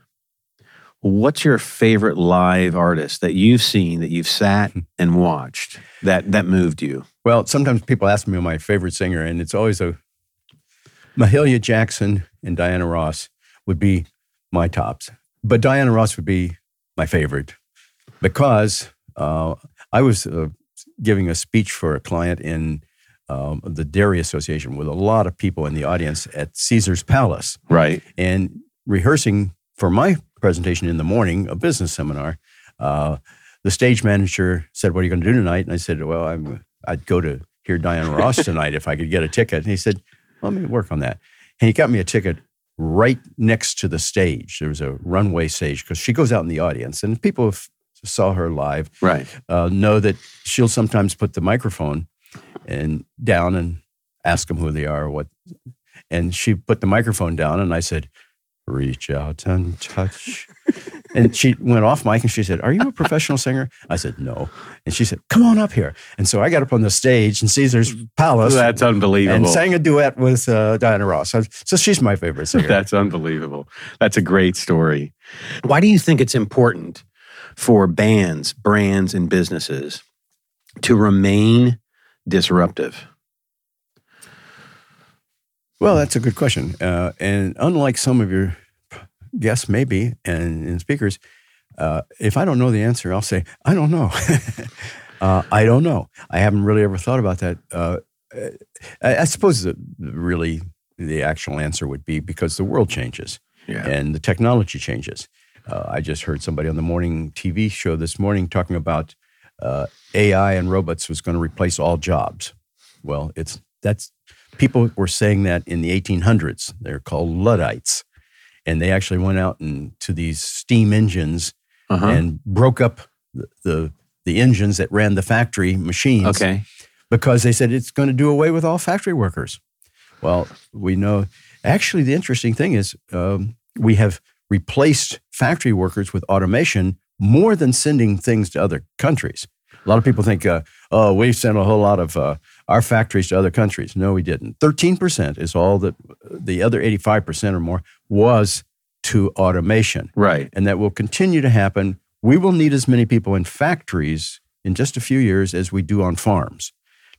Speaker 1: what's your favorite live artist that you've seen that you've sat and watched that that moved you?
Speaker 2: Well, sometimes people ask me my favorite singer, and it's always a Mahalia Jackson and Diana Ross would be my tops, but Diana Ross would be my favorite because uh, I was uh, giving a speech for a client in um, the Dairy Association with a lot of people in the audience at Caesar's Palace.
Speaker 1: Right.
Speaker 2: And rehearsing for my presentation in the morning, a business seminar, uh, the stage manager said, What are you going to do tonight? And I said, Well, I'm, I'd go to hear Diana Ross tonight if I could get a ticket. And he said, Let me work on that. And he got me a ticket right next to the stage. There was a runway stage because she goes out in the audience, and people have saw her live
Speaker 1: Right.
Speaker 2: uh, know that she'll sometimes put the microphone and down and ask them who they are or what. And she put the microphone down, and I said, "Reach out and touch." And she went off mic, and she said, "Are you a professional singer?" I said, "No." And she said, "Come on up here." And so I got up on the stage in Caesar's Palace
Speaker 1: That's unbelievable.
Speaker 2: and sang a duet with uh, Diana Ross. So, so she's my favorite singer.
Speaker 1: That's unbelievable. That's a great story. Why do you think it's important for bands, brands, and businesses to remain disruptive?
Speaker 2: Well, that's a good question. Uh, and unlike some of your guests, maybe, and, and speakers, uh, if I don't know the answer, I'll say, I don't know. uh, I don't know. I haven't really ever thought about that. Uh, I, I suppose that really the actual answer would be because the world changes
Speaker 1: Yeah.
Speaker 2: and the technology changes. Uh, I just heard somebody on the morning TV show this morning talking about uh, AI and robots was going to replace all jobs. Well, it's that's people were saying that in the 1800s. They're called Luddites, and they actually went out and to these steam engines
Speaker 1: Uh-huh.
Speaker 2: and broke up the, the the engines that ran the factory machines
Speaker 1: okay.
Speaker 2: because they said it's going to do away with all factory workers. Well, we know. Actually, the interesting thing is um, we have replaced factory workers with automation more than sending things to other countries. A lot of people think, uh, oh, we sent a whole lot of uh, our factories to other countries. No, we didn't. 13% is all that the other 85% or more was to automation.
Speaker 1: Right.
Speaker 2: And that will continue to happen. We will need as many people in factories in just a few years as we do on farms.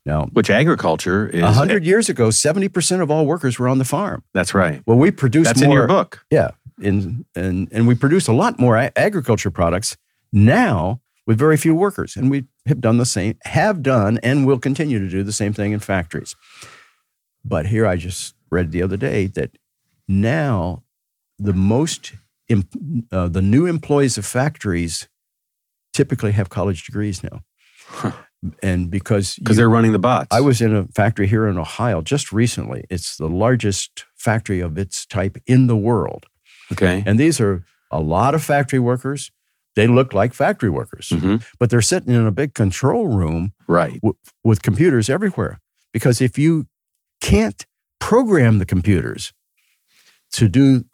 Speaker 2: Now,
Speaker 1: Which agriculture is.
Speaker 2: a hundred years ago, seventy percent of all workers were on the farm.
Speaker 1: That's right.
Speaker 2: Well, we produce
Speaker 1: That's
Speaker 2: more.
Speaker 1: in your book.
Speaker 2: Yeah, in, and and we produce a lot more agriculture products now with very few workers, and we have done the same, have done, and will continue to do the same thing in factories. But here, I just read the other day that now the most uh, the new employees of factories typically have college degrees now, and because
Speaker 1: Because they're running the bots.
Speaker 2: I was in a factory here in Ohio just recently. It's the largest factory of its type in the world.
Speaker 1: Okay.
Speaker 2: And these are a lot of factory workers. They look like factory workers,
Speaker 1: Mhm.
Speaker 2: but they're sitting in a big control room
Speaker 1: Right.
Speaker 2: with computers everywhere. Because if you can't program the computers to do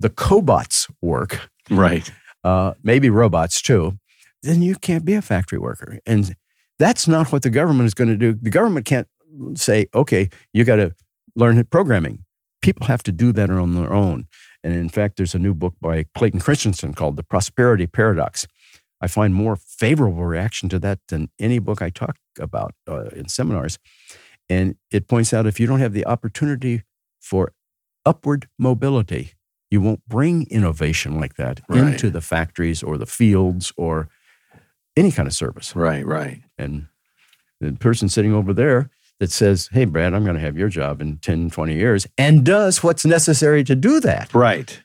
Speaker 2: the cobots work,
Speaker 1: Right.
Speaker 2: uh, maybe robots too, then you can't be a factory worker. And that's not what the government is going to do. The government can't say, okay, you got to learn programming. People have to do that on their own. And in fact, there's a new book by Clayton Christensen called The Prosperity Paradox. I find more favorable reaction to that than any book I talk about uh, in seminars. And it points out if you don't have the opportunity for upward mobility, you won't bring innovation like that
Speaker 1: Right.
Speaker 2: into the factories or the fields or any kind of service.
Speaker 1: Right. Right.
Speaker 2: And the person sitting over there that says, Hey, Brad, I'm going to have your job in 10, 20 years and does what's necessary to do that,
Speaker 1: Right.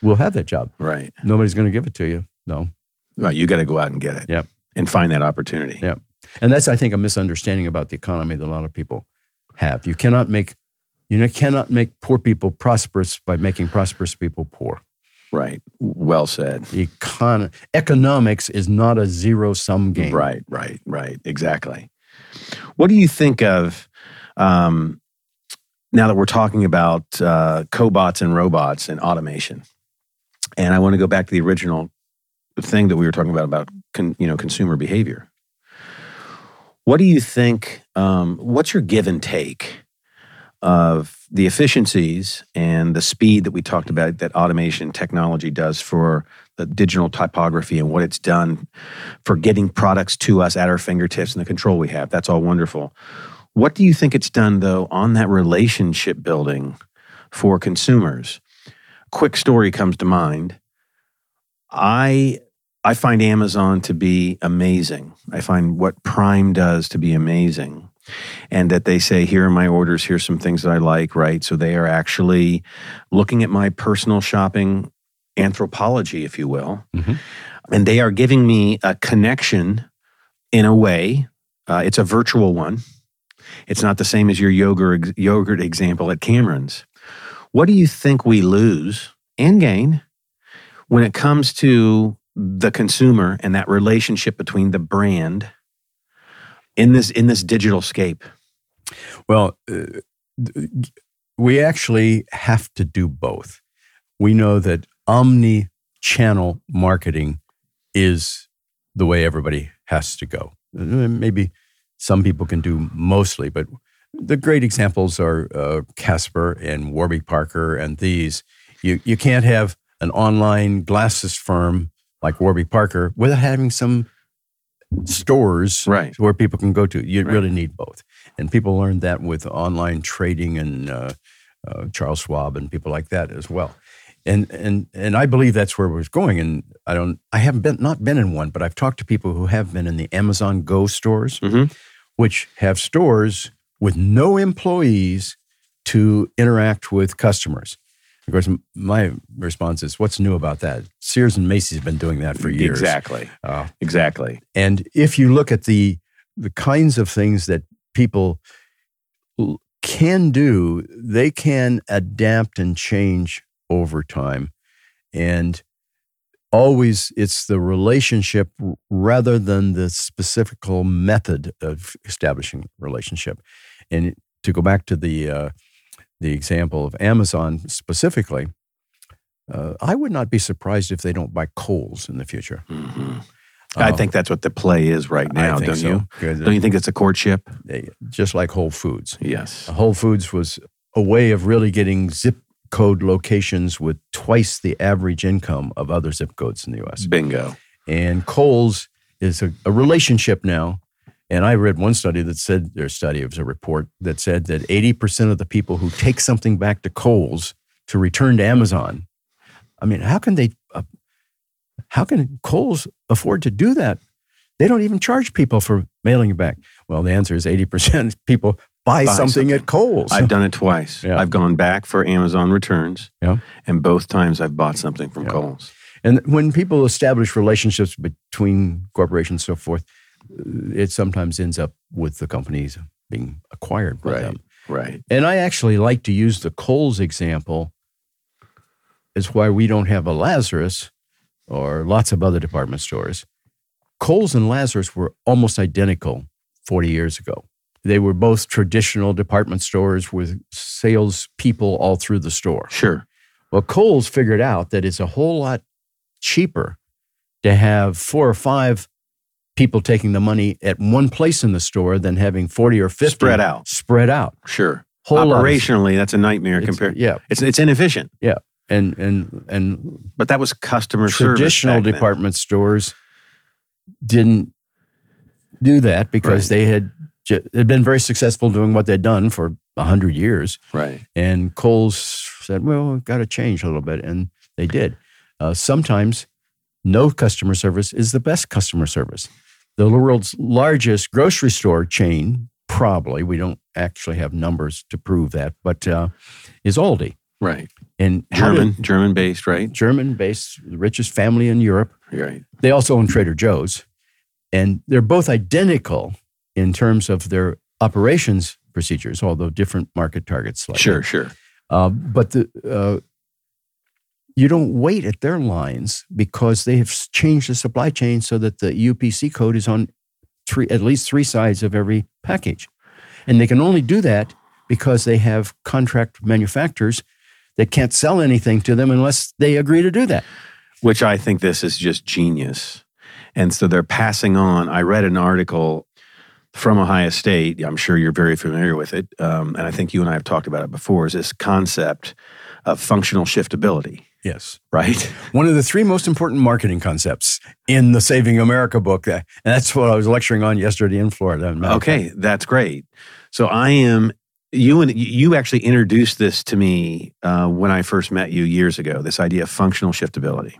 Speaker 2: We'll have that job.
Speaker 1: Right.
Speaker 2: Nobody's going to give it to you. No.
Speaker 1: Right. You got to go out and get it.
Speaker 2: Yep.
Speaker 1: And find that opportunity.
Speaker 2: Yeah. And that's, I think, a misunderstanding about the economy that a lot of people have. You cannot make you know, cannot make poor people prosperous by making prosperous people poor.
Speaker 1: Right. Well said.
Speaker 2: Econ- economics is not a zero sum game.
Speaker 1: Right, right, right. Exactly. What do you think of um, now that we're talking about uh, cobots and robots and automation? And I want to go back to the original thing that we were talking about about con, you know consumer behavior. What do you think? Um, what's your give and take of the efficiencies and the speed that we talked about that automation technology does for the digital typography and what it's done for getting products to us at our fingertips and the control we have? That's all wonderful. What do you think it's done though on that relationship building for consumers? Quick story comes to mind. I I find Amazon to be amazing. I find what Prime does to be amazing. And that they say, here are my orders, here's some things that I like, right? So they are actually looking at my personal shopping anthropology, if you will. Mm-hmm. And they are giving me a connection in a way. Uh, it's a virtual one. It's not the same as your yogurt, yogurt example at Cameron's. What do you think we lose and gain when it comes to the consumer and that relationship between the brand in this in this digital scape?
Speaker 2: Well, uh, we actually have to do both. We know that omni channel marketing is the way everybody has to go. Uh, maybe some people can do mostly, but the great examples are uh, Casper and Warby Parker and these. You you can't have an online glasses firm like Warby Parker without having some stores
Speaker 1: right.
Speaker 2: where people can go to. You right. really need both. And people learned that with online trading and uh, uh, Charles Schwab and people like that as well. And and and I believe that's where we're going. And I don't, I haven't been not been in one, but I've talked to people who have been in the Amazon Go stores, mm-hmm. which have stores with no employees to interact with customers. Of course, my response is, "What's new about that?" Sears and Macy's have been doing that for years.
Speaker 1: Exactly. Uh, exactly.
Speaker 2: And if you look at the the kinds of things that people can do, they can adapt and change over time, and always it's the relationship rather than the specific method of establishing relationship. And to go back to the uh, the example of Amazon specifically, uh, I would not be surprised if they don't buy Kohl's in the future.
Speaker 1: Mm-hmm. I uh, think that's what the play is right now, don't so. you? Good. Don't you think it's a courtship?
Speaker 2: They, just like Whole Foods.
Speaker 1: Yes.
Speaker 2: Whole Foods was a way of really getting zip code locations with twice the average income of other zip codes in the U.S.
Speaker 1: Bingo.
Speaker 2: And Kohl's is a, a relationship now and I read one study that said, their study, it was a report that said that 80% of the people who take something back to Kohl's to return to Amazon, I mean, how can they, uh, how can Kohl's afford to do that? They don't even charge people for mailing it back. Well, the answer is 80% of people buy, buy something, something, at Kohl's.
Speaker 1: I've done it twice. Yeah. I've gone back for Amazon returns, yeah. and both times I've bought something from yeah. Kohl's.
Speaker 2: And when people establish relationships between corporations and so forth, it sometimes ends up with the companies being acquired by
Speaker 1: right,
Speaker 2: them.
Speaker 1: Right.
Speaker 2: And I actually like to use the Kohl's example as why we don't have a Lazarus or lots of other department stores. Kohl's and Lazarus were almost identical 40 years ago. They were both traditional department stores with sales people all through the store.
Speaker 1: Sure.
Speaker 2: Well, Kohl's figured out that it's a whole lot cheaper to have four or five people taking the money at one place in the store than having 40 or 50
Speaker 1: spread out.
Speaker 2: Spread out.
Speaker 1: Sure. Whole Operationally, that's a nightmare compared.
Speaker 2: Yeah.
Speaker 1: It's it's inefficient.
Speaker 2: Yeah. And and and
Speaker 1: but that was customer service.
Speaker 2: traditional department stores didn't do that because right. they had had been very successful doing what they'd done for a hundred years.
Speaker 1: Right.
Speaker 2: And Kohl's said, "Well, we've got to change a little bit," and they did. Uh, sometimes no customer service is the best customer service the world's largest grocery store chain, probably, we don't actually have numbers to prove that, but uh, is Aldi.
Speaker 1: Right.
Speaker 2: And
Speaker 1: German, German based, right?
Speaker 2: German based, the richest family in Europe.
Speaker 1: Right.
Speaker 2: They also own Trader Joe's. And they're both identical in terms of their operations procedures, although different market targets.
Speaker 1: Slightly. Sure, sure.
Speaker 2: Uh, but the uh, you don't wait at their lines because they have changed the supply chain so that the UPC code is on three, at least three sides of every package. And they can only do that because they have contract manufacturers that can't sell anything to them unless they agree to do that.
Speaker 1: Which I think this is just genius. And so they're passing on. I read an article from Ohio State. I'm sure you're very familiar with it. Um, and I think you and I have talked about it before is this concept of functional shiftability.
Speaker 2: Yes.
Speaker 1: Right.
Speaker 2: One of the three most important marketing concepts in the Saving America book. And that's what I was lecturing on yesterday in Florida.
Speaker 1: Okay, that's great. So I am you and you actually introduced this to me uh, when I first met you years ago. This idea of functional shiftability,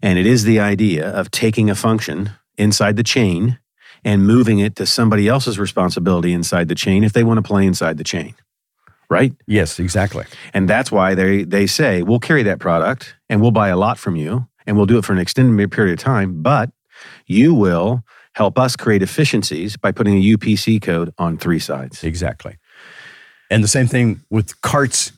Speaker 1: and it is the idea of taking a function inside the chain and moving it to somebody else's responsibility inside the chain if they want to play inside the chain. Right?
Speaker 2: Yes, exactly.
Speaker 1: And that's why they they say we'll carry that product and we'll buy a lot from you and we'll do it for an extended period of time, but you will help us create efficiencies by putting a UPC code on three sides.
Speaker 2: Exactly. And the same thing with carts.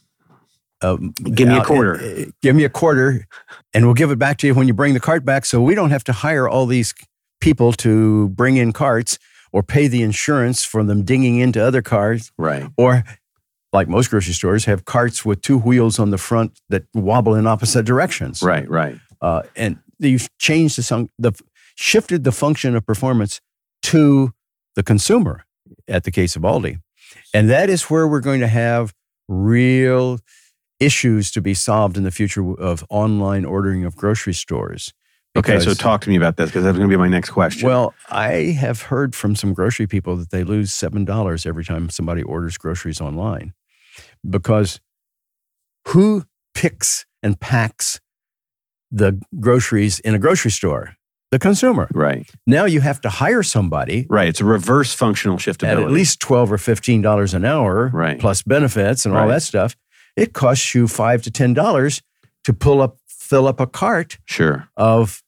Speaker 1: Um, give me a quarter. Uh,
Speaker 2: give me a quarter, and we'll give it back to you when you bring the cart back. So we don't have to hire all these people to bring in carts or pay the insurance for them dinging into other cars.
Speaker 1: Right.
Speaker 2: Or, like most grocery stores, have carts with two wheels on the front that wobble in opposite directions.
Speaker 1: Right. Right.
Speaker 2: Uh, and you've changed the, the shifted the function of performance to the consumer at the case of Aldi. And that is where we're going to have real issues to be solved in the future of online ordering of grocery stores.
Speaker 1: Because, okay, so talk to me about this because that's going to be my next question.
Speaker 2: Well, I have heard from some grocery people that they lose $7 every time somebody orders groceries online because who picks and packs the groceries in a grocery store? the consumer.
Speaker 1: Right.
Speaker 2: Now you have to hire somebody.
Speaker 1: Right. It's a reverse functional shiftability.
Speaker 2: At at least 12 or $15 an hour,
Speaker 1: right.
Speaker 2: plus benefits and right. all that stuff. It costs you 5 to $10 to pull up, fill up a cart
Speaker 1: sure.
Speaker 2: of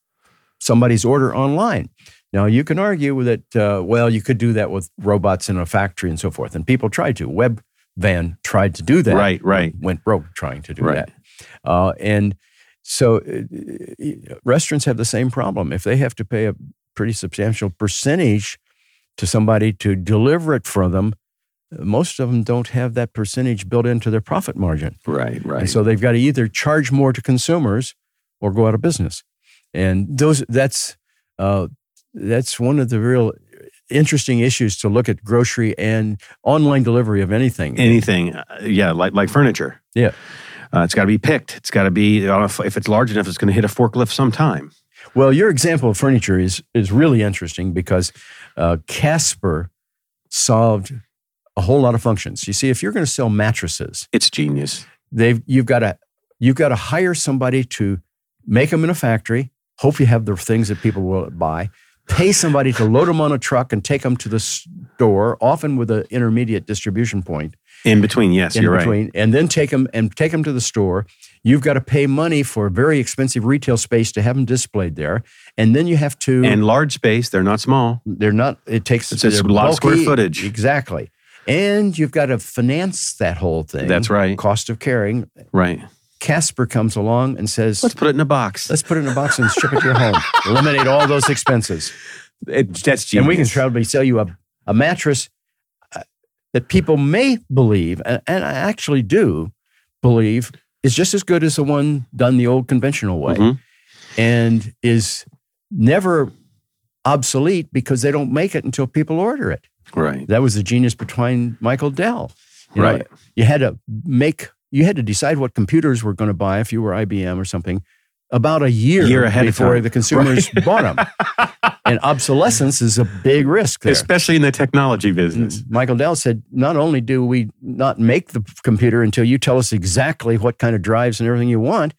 Speaker 2: somebody's order online. Now, you can argue that, uh, well, you could do that with robots in a factory and so forth. And people tried to. Webvan tried to do that.
Speaker 1: Right, right.
Speaker 2: Went broke trying to do right. that. Uh, and so uh, restaurants have the same problem. If they have to pay a pretty substantial percentage to somebody to deliver it for them, most of them don't have that percentage built into their profit margin.
Speaker 1: Right, right.
Speaker 2: And so they've got to either charge more to consumers or go out of business. And those that's uh, that's one of the real interesting issues to look at grocery and online delivery of anything.
Speaker 1: Anything, uh, yeah, like like furniture.
Speaker 2: Yeah.
Speaker 1: Uh, it's got to be picked. It's got to be, if, if it's large enough, it's going to hit a forklift sometime.
Speaker 2: Well, your example of furniture is is really interesting because uh, Casper solved a whole lot of functions. You see, if you're going to sell mattresses,
Speaker 1: it's genius.
Speaker 2: They've you've got to you've got to hire somebody to make them in a factory. Hope you have the things that people will buy. Pay somebody to load them on a truck and take them to the store, often with an intermediate distribution point.
Speaker 1: In between, yes,
Speaker 2: in
Speaker 1: you're
Speaker 2: between,
Speaker 1: right.
Speaker 2: And then take them and take them to the store. You've got to pay money for a very expensive retail space to have them displayed there, and then you have to
Speaker 1: and large space. They're not small.
Speaker 2: They're not. It takes
Speaker 1: it's a lot of square footage.
Speaker 2: Exactly. And you've got to finance that whole thing.
Speaker 1: That's right.
Speaker 2: Cost of carrying.
Speaker 1: Right.
Speaker 2: Casper comes along and says,
Speaker 1: "Let's put it in a box.
Speaker 2: Let's put it in a box and ship it to your home. Eliminate all those expenses.
Speaker 1: It, that's genius.
Speaker 2: And we can probably sell you a, a mattress that people may believe, and, and I actually do believe, is just as good as the one done the old conventional way mm-hmm. and is never obsolete because they don't make it until people order it.
Speaker 1: Right.
Speaker 2: That was the genius behind Michael Dell.
Speaker 1: You right. Know,
Speaker 2: you had to make, you had to decide what computers were going to buy if you were IBM or something about a year,
Speaker 1: year ahead
Speaker 2: before the consumers right. bought them. and obsolescence is a big risk there.
Speaker 1: especially in the technology business. Mm-hmm.
Speaker 2: Michael Dell said, not only do we not make the computer until you tell us exactly what kind of drives and everything you want,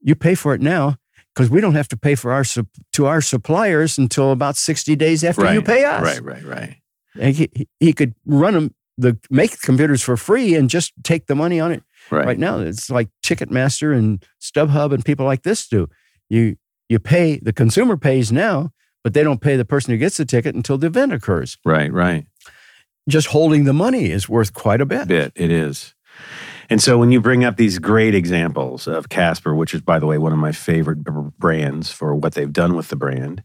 Speaker 2: you pay for it now because we don't have to pay for our to our suppliers until about 60 days after
Speaker 1: right.
Speaker 2: you pay us.
Speaker 1: Right, right, right.
Speaker 2: And he, he could run them the make computers for free and just take the money on it.
Speaker 1: Right.
Speaker 2: right now, it's like Ticketmaster and StubHub and people like this do. You you pay the consumer pays now, but they don't pay the person who gets the ticket until the event occurs.
Speaker 1: Right, right.
Speaker 2: Just holding the money is worth quite a bit.
Speaker 1: Bit it is. And so when you bring up these great examples of Casper, which is by the way one of my favorite brands for what they've done with the brand,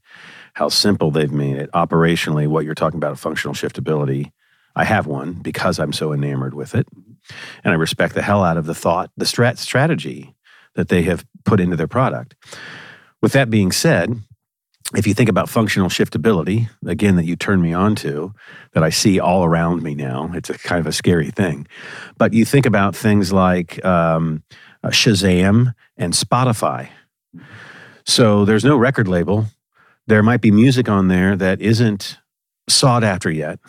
Speaker 1: how simple they've made it operationally, what you're talking about functional shiftability. I have one because I'm so enamored with it. and I respect the hell out of the thought, the strat strategy that they have put into their product. With that being said, if you think about functional shiftability, again, that you turn me on to, that I see all around me now, it's a kind of a scary thing. But you think about things like um, uh, Shazam and Spotify. So there's no record label. There might be music on there that isn't sought after yet,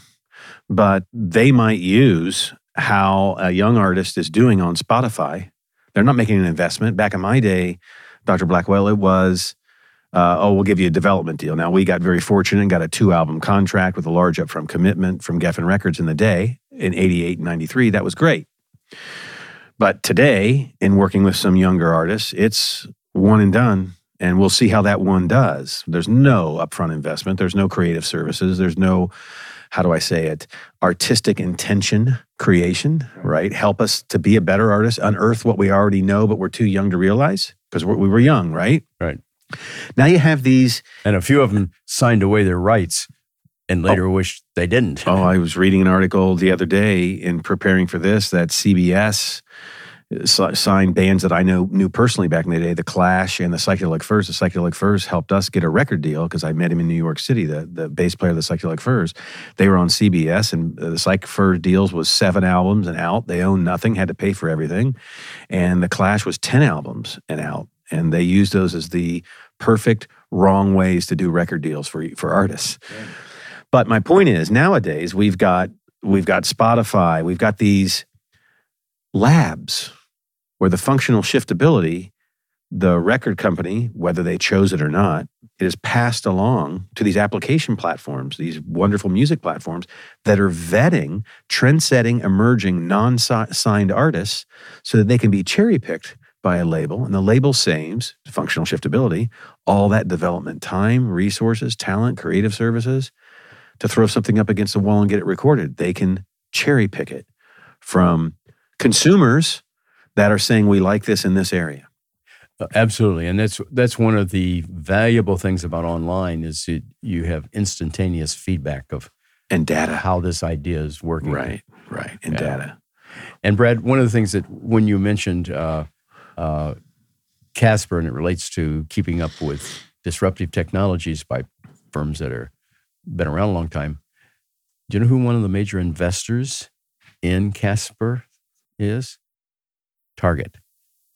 Speaker 1: but they might use how a young artist is doing on Spotify. They're not making an investment. Back in my day, Dr. Blackwell, it was uh, oh, we'll give you a development deal. Now, we got very fortunate and got a two album contract with a large upfront commitment from Geffen Records in the day in 88 and 93. That was great. But today, in working with some younger artists, it's one and done. And we'll see how that one does. There's no upfront investment, there's no creative services, there's no, how do I say it, artistic intention creation, right? Help us to be a better artist, unearth what we already know, but we're too young to realize because we were young, right?
Speaker 2: Right.
Speaker 1: Now you have these,
Speaker 2: and a few of them signed away their rights and later oh, wished they didn't.
Speaker 1: Oh, I was reading an article the other day in preparing for this that CBS signed bands that I know knew personally back in the day, The Clash and the Psychedelic Furs. The Psychedelic Furs helped us get a record deal because I met him in New York City, the, the bass player of the Psychedelic Furs. They were on CBS, and uh, the Psych Furs deals was seven albums and out. They owned nothing, had to pay for everything. And The Clash was 10 albums and out and they used those as the perfect wrong ways to do record deals for for artists. Yeah. But my point is, nowadays we've got we've got Spotify, we've got these labs where the functional shiftability, the record company, whether they chose it or not, it is passed along to these application platforms, these wonderful music platforms that are vetting trend-setting, emerging, non-signed artists so that they can be cherry-picked by a label, and the label saves functional shiftability, all that development time, resources, talent, creative services to throw something up against the wall and get it recorded. They can cherry pick it from consumers that are saying we like this in this area.
Speaker 2: Uh, absolutely, and that's that's one of the valuable things about online is that you have instantaneous feedback of
Speaker 1: and data
Speaker 2: how this idea is working.
Speaker 1: Right, right, and yeah. data.
Speaker 2: And Brad, one of the things that when you mentioned uh, uh, Casper, and it relates to keeping up with disruptive technologies by firms that are been around a long time. Do you know who one of the major investors in Casper is? Target.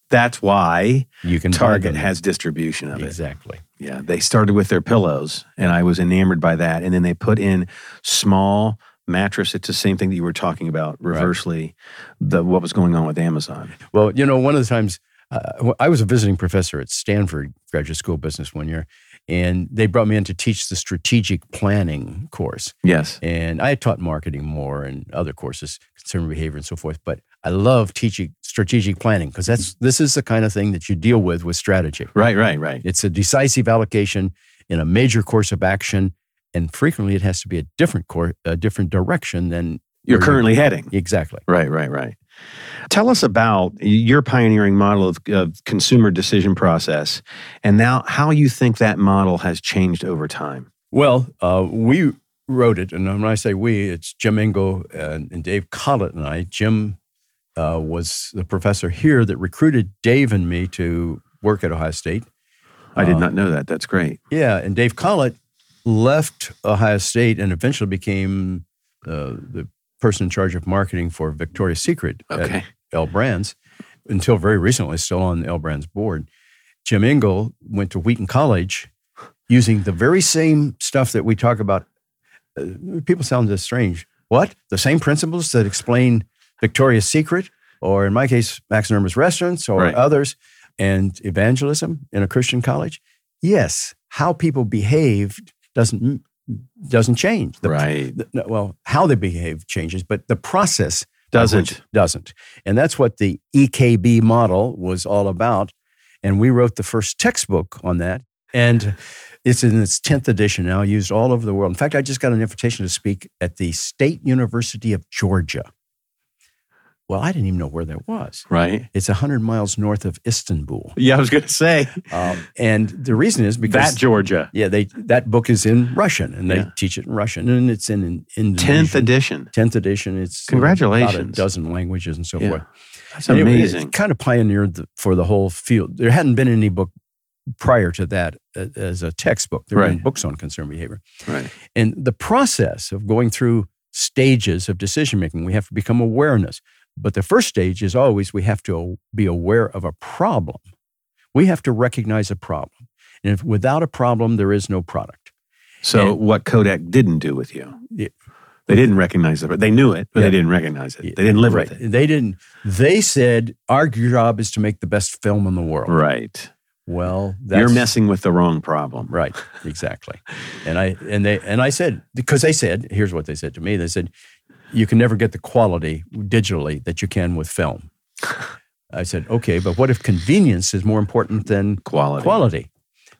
Speaker 1: That's why you can Target has distribution of
Speaker 2: exactly.
Speaker 1: it. Exactly. Yeah, they started with their pillows, and I was enamored by that. And then they put in small mattress. It's the same thing that you were talking about. Reversely, right. the what was going on with Amazon.
Speaker 2: Well, you know, one of the times uh, I was a visiting professor at Stanford Graduate School of Business one year, and they brought me in to teach the strategic planning course.
Speaker 1: Yes.
Speaker 2: And I had taught marketing more and other courses, consumer behavior and so forth. But I love teaching strategic planning because that's this is the kind of thing that you deal with with strategy.
Speaker 1: Right, right, right.
Speaker 2: It's a decisive allocation in a major course of action, and frequently it has to be a different course, a different direction than
Speaker 1: you're currently you're, heading.
Speaker 2: Exactly.
Speaker 1: Right, right, right. Tell us about your pioneering model of, of, consumer decision process and now how you think that model has changed over time.
Speaker 2: Well, uh, we wrote it, and when I say we, it's Jim Engel and, and Dave Kollat and I. Jim uh, was the professor here that recruited Dave and me to work at Ohio State.
Speaker 1: I did uh, not know that. That's great.
Speaker 2: Yeah, and Dave Kollat left Ohio State and eventually became uh, the person in charge of marketing for Victoria's Secret okay. at L Brands until very recently, still on L Brands board. Jim Engel went to Wheaton College using the very same stuff that we talk about. Uh, people sound this strange. What? The same principles that explain Victoria's Secret, or in my case, Max and Erma's Restaurants, or right. others, and evangelism in a Christian college? Yes. How people behave doesn't doesn't change.
Speaker 1: The, right.
Speaker 2: The, well, how they behave changes, but the process
Speaker 1: doesn't.
Speaker 2: Doesn't. And that's what the EKB model was all about. And we wrote the first textbook on that. And it's in its 10th edition now, used all over the world. In fact, I just got an invitation to speak at the State University of Georgia. Well, I didn't even know where that was.
Speaker 1: Right.
Speaker 2: It's 100 miles north of Istanbul.
Speaker 1: Yeah, I was going to say
Speaker 2: Um, and the reason is because
Speaker 1: that Georgia.
Speaker 2: yeah, they that book is in Russian and they
Speaker 1: Yeah.
Speaker 2: teach it in Russian and it's in, in Indonesian.
Speaker 1: Tenth edition.
Speaker 2: 10th edition. It's
Speaker 1: Congratulations.
Speaker 2: about a dozen languages and so
Speaker 1: Yeah.
Speaker 2: forth.
Speaker 1: That's
Speaker 2: Anyway,
Speaker 1: amazing.
Speaker 2: It kind of pioneered the, for the whole field. There hadn't been any book prior to that uh, as a textbook. There were
Speaker 1: Right.
Speaker 2: books on consumer behavior.
Speaker 1: Right.
Speaker 2: And the process of going through stages of decision making, we have to become awareness. But the first stage is always we have to be aware of a problem. We have to recognize a problem. And if without a problem, there is no product.
Speaker 1: So
Speaker 2: And-
Speaker 1: what Kodak didn't do with you?
Speaker 2: Yeah.
Speaker 1: They didn't recognize it. They knew it, but
Speaker 2: Yeah.
Speaker 1: they didn't recognize it. They didn't live
Speaker 2: right.
Speaker 1: with it.
Speaker 2: They didn't. They said our job is to make the best film in the world.
Speaker 1: Right.
Speaker 2: Well, that's,
Speaker 1: You're messing with the wrong problem.
Speaker 2: Right, exactly. And I and they and I said because they said here's what they said to me. They said you can never get the quality digitally that you can with film. I said okay, but what if convenience is more important than
Speaker 1: Quality.
Speaker 2: quality?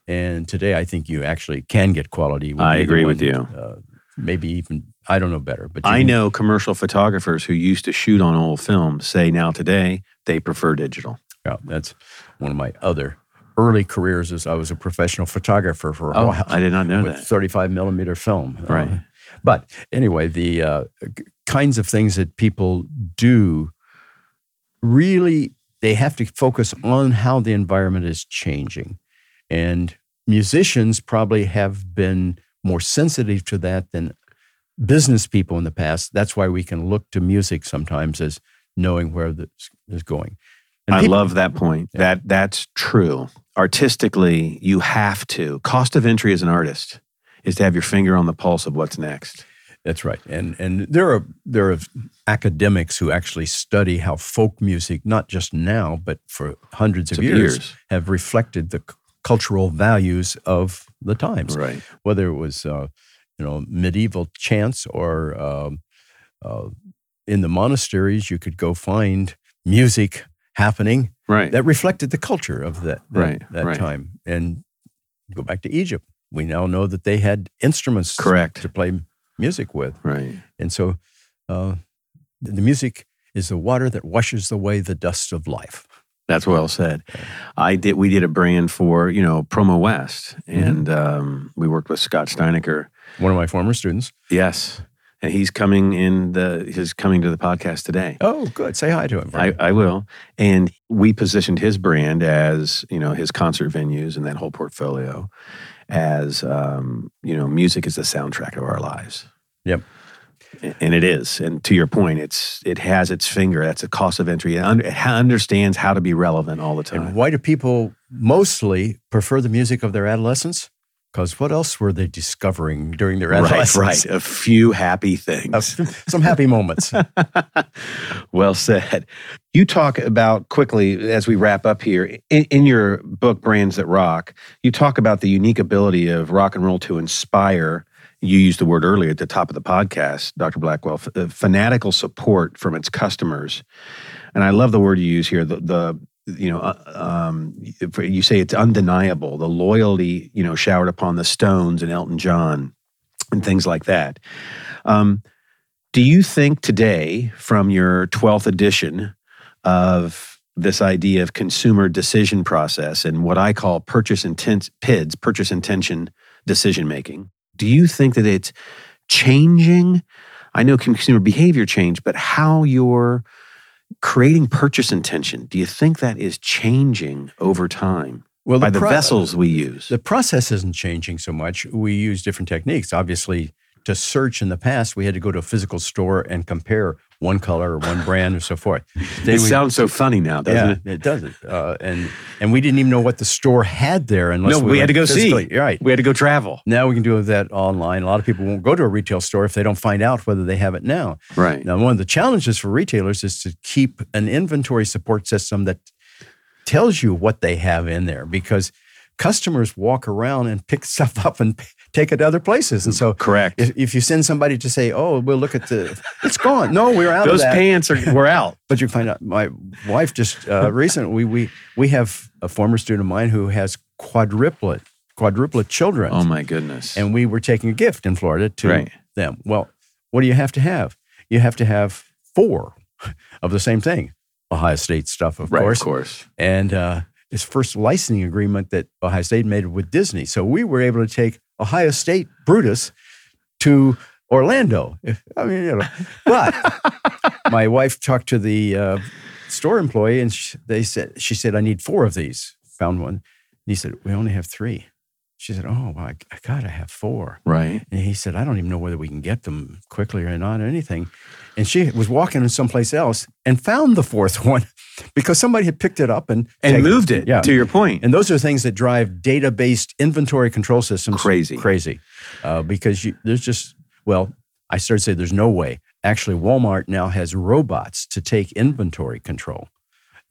Speaker 2: And today I think you actually can get quality.
Speaker 1: I agree
Speaker 2: one.
Speaker 1: with you.
Speaker 2: Uh, maybe even I don't know better, but
Speaker 1: I know commercial photographers who used to shoot on old film say now today they prefer digital.
Speaker 2: Yeah, that's one of my other early careers. Is I was a professional photographer for a
Speaker 1: Oh,
Speaker 2: while.
Speaker 1: I did not know
Speaker 2: with
Speaker 1: that.
Speaker 2: 35 millimeter film. Uh,
Speaker 1: Right.
Speaker 2: But anyway, the uh, kinds of things that people do really, they have to focus on how the environment is changing. And musicians probably have been more sensitive to that than business people in the past. That's why we can look to music sometimes as knowing where this is going. And
Speaker 1: I
Speaker 2: people-
Speaker 1: love that point.
Speaker 2: Yeah.
Speaker 1: That that's true. Artistically, you have to. Cost of entry as an artist is to have your finger on the pulse of what's next.
Speaker 2: That's right, and and there are there are academics who actually study how folk music, not just now, but for hundreds of
Speaker 1: Of
Speaker 2: years,
Speaker 1: years.
Speaker 2: have reflected the c- cultural values of the times.
Speaker 1: Right.
Speaker 2: Whether it was uh, you know medieval chants or um, uh, in the monasteries, you could go find music happening
Speaker 1: Right.
Speaker 2: that reflected the culture of that that,
Speaker 1: Right,
Speaker 2: that
Speaker 1: right.
Speaker 2: time. And go back to Egypt, we now know that they had instruments
Speaker 1: Correct.
Speaker 2: to play music with.
Speaker 1: right.
Speaker 2: And so uh, the music is the water that washes away the dust of life.
Speaker 1: That's well said. I did. We did a brand for you know Promo West,
Speaker 2: Mm-hmm.
Speaker 1: and um, we worked with Scott Stienecker.
Speaker 2: One of my former students.
Speaker 1: Yes, and he's coming in the. He's coming to the podcast today.
Speaker 2: Oh, good. Say hi to him.
Speaker 1: I, I will. And we positioned his brand as, you know, his concert venues and that whole portfolio as, um, you know, music is the soundtrack of our lives.
Speaker 2: Yep.
Speaker 1: And it is. And to your point, it's it has its finger. That's a cost of entry. It, under, it understands how to be relevant all the time.
Speaker 2: and why do people mostly prefer the music of their adolescence? Because what else were they discovering during their
Speaker 1: right,
Speaker 2: adolescence?
Speaker 1: right. A few happy things.
Speaker 2: Some happy moments.
Speaker 1: well said. You talk about quickly as we wrap up here in, in your book, Brands That Rock, you talk about the unique ability of rock and roll to inspire. You used the word earlier at the top of the podcast, Dr. Blackwell, f- uh, fanatical support from its customers. And I love the word you use here. The, the you know, uh, um, you say it's undeniable. The loyalty, you know, showered upon the Stones and Elton John, and things like that. Um, do you think today, from your 12th edition of this idea of consumer decision process and what I call purchase intent, PIDs, purchase intention decision making, do you think that it's changing? I know consumer behavior changed, but how you're creating purchase intention, do you think that is changing over time
Speaker 2: Well,
Speaker 1: by the
Speaker 2: pro-
Speaker 1: vessels we use?
Speaker 2: The process isn't changing so much. We use different techniques. Obviously, to search in the past, we had to go to a physical store and compare one color or one brand or so forth. Today
Speaker 1: it
Speaker 2: we-
Speaker 1: sounds so funny now, doesn't
Speaker 2: yeah,
Speaker 1: it?
Speaker 2: it doesn't. Uh, and and we didn't even know what the store had there unless
Speaker 1: No,
Speaker 2: we,
Speaker 1: we had to go see.
Speaker 2: Right.
Speaker 1: We had to go travel.
Speaker 2: Now we can do that online. A lot of people won't go to a retail store if they don't find out whether they have it now.
Speaker 1: Right.
Speaker 2: Now, one of the challenges for retailers is to keep an inventory support system that tells you what they have in there because customers walk around and pick stuff up and take it to other places. And so
Speaker 1: Correct.
Speaker 2: if, if you send somebody to say, oh, we'll look at the, it's gone. No, we're out
Speaker 1: Those
Speaker 2: of that.
Speaker 1: pants are were out.
Speaker 2: But you find out my wife just uh, recently we, we we have a former student of mine who has quadruplet quadruplet children,
Speaker 1: Oh my goodness.
Speaker 2: and we were taking a gift in Florida to
Speaker 1: Right.
Speaker 2: them. Well, what do you have to have? You have to have four of the same thing, Ohio State stuff, of
Speaker 1: right,
Speaker 2: course.
Speaker 1: Of course.
Speaker 2: And uh, his first licensing agreement that Ohio State made with Disney. So we were able to take Ohio State Brutus to Orlando. I mean, you know, but my wife talked to the uh, store employee and she, they said, she said, I need four of these. Found one. And he said, we only have three. She said, "Oh, well, I, I gotta have four.
Speaker 1: Right.
Speaker 2: And he said, "I don't even know whether we can get them quickly or not, or anything." And she was walking in someplace else and found the fourth one because somebody had picked it up and
Speaker 1: And
Speaker 2: taken
Speaker 1: moved it.
Speaker 2: Yeah.
Speaker 1: To your point.
Speaker 2: And those are things that drive data-based inventory control systems
Speaker 1: Crazy.
Speaker 2: crazy, uh, because you, there's just well, I started to say there's no way. Actually, Walmart now has robots to take inventory control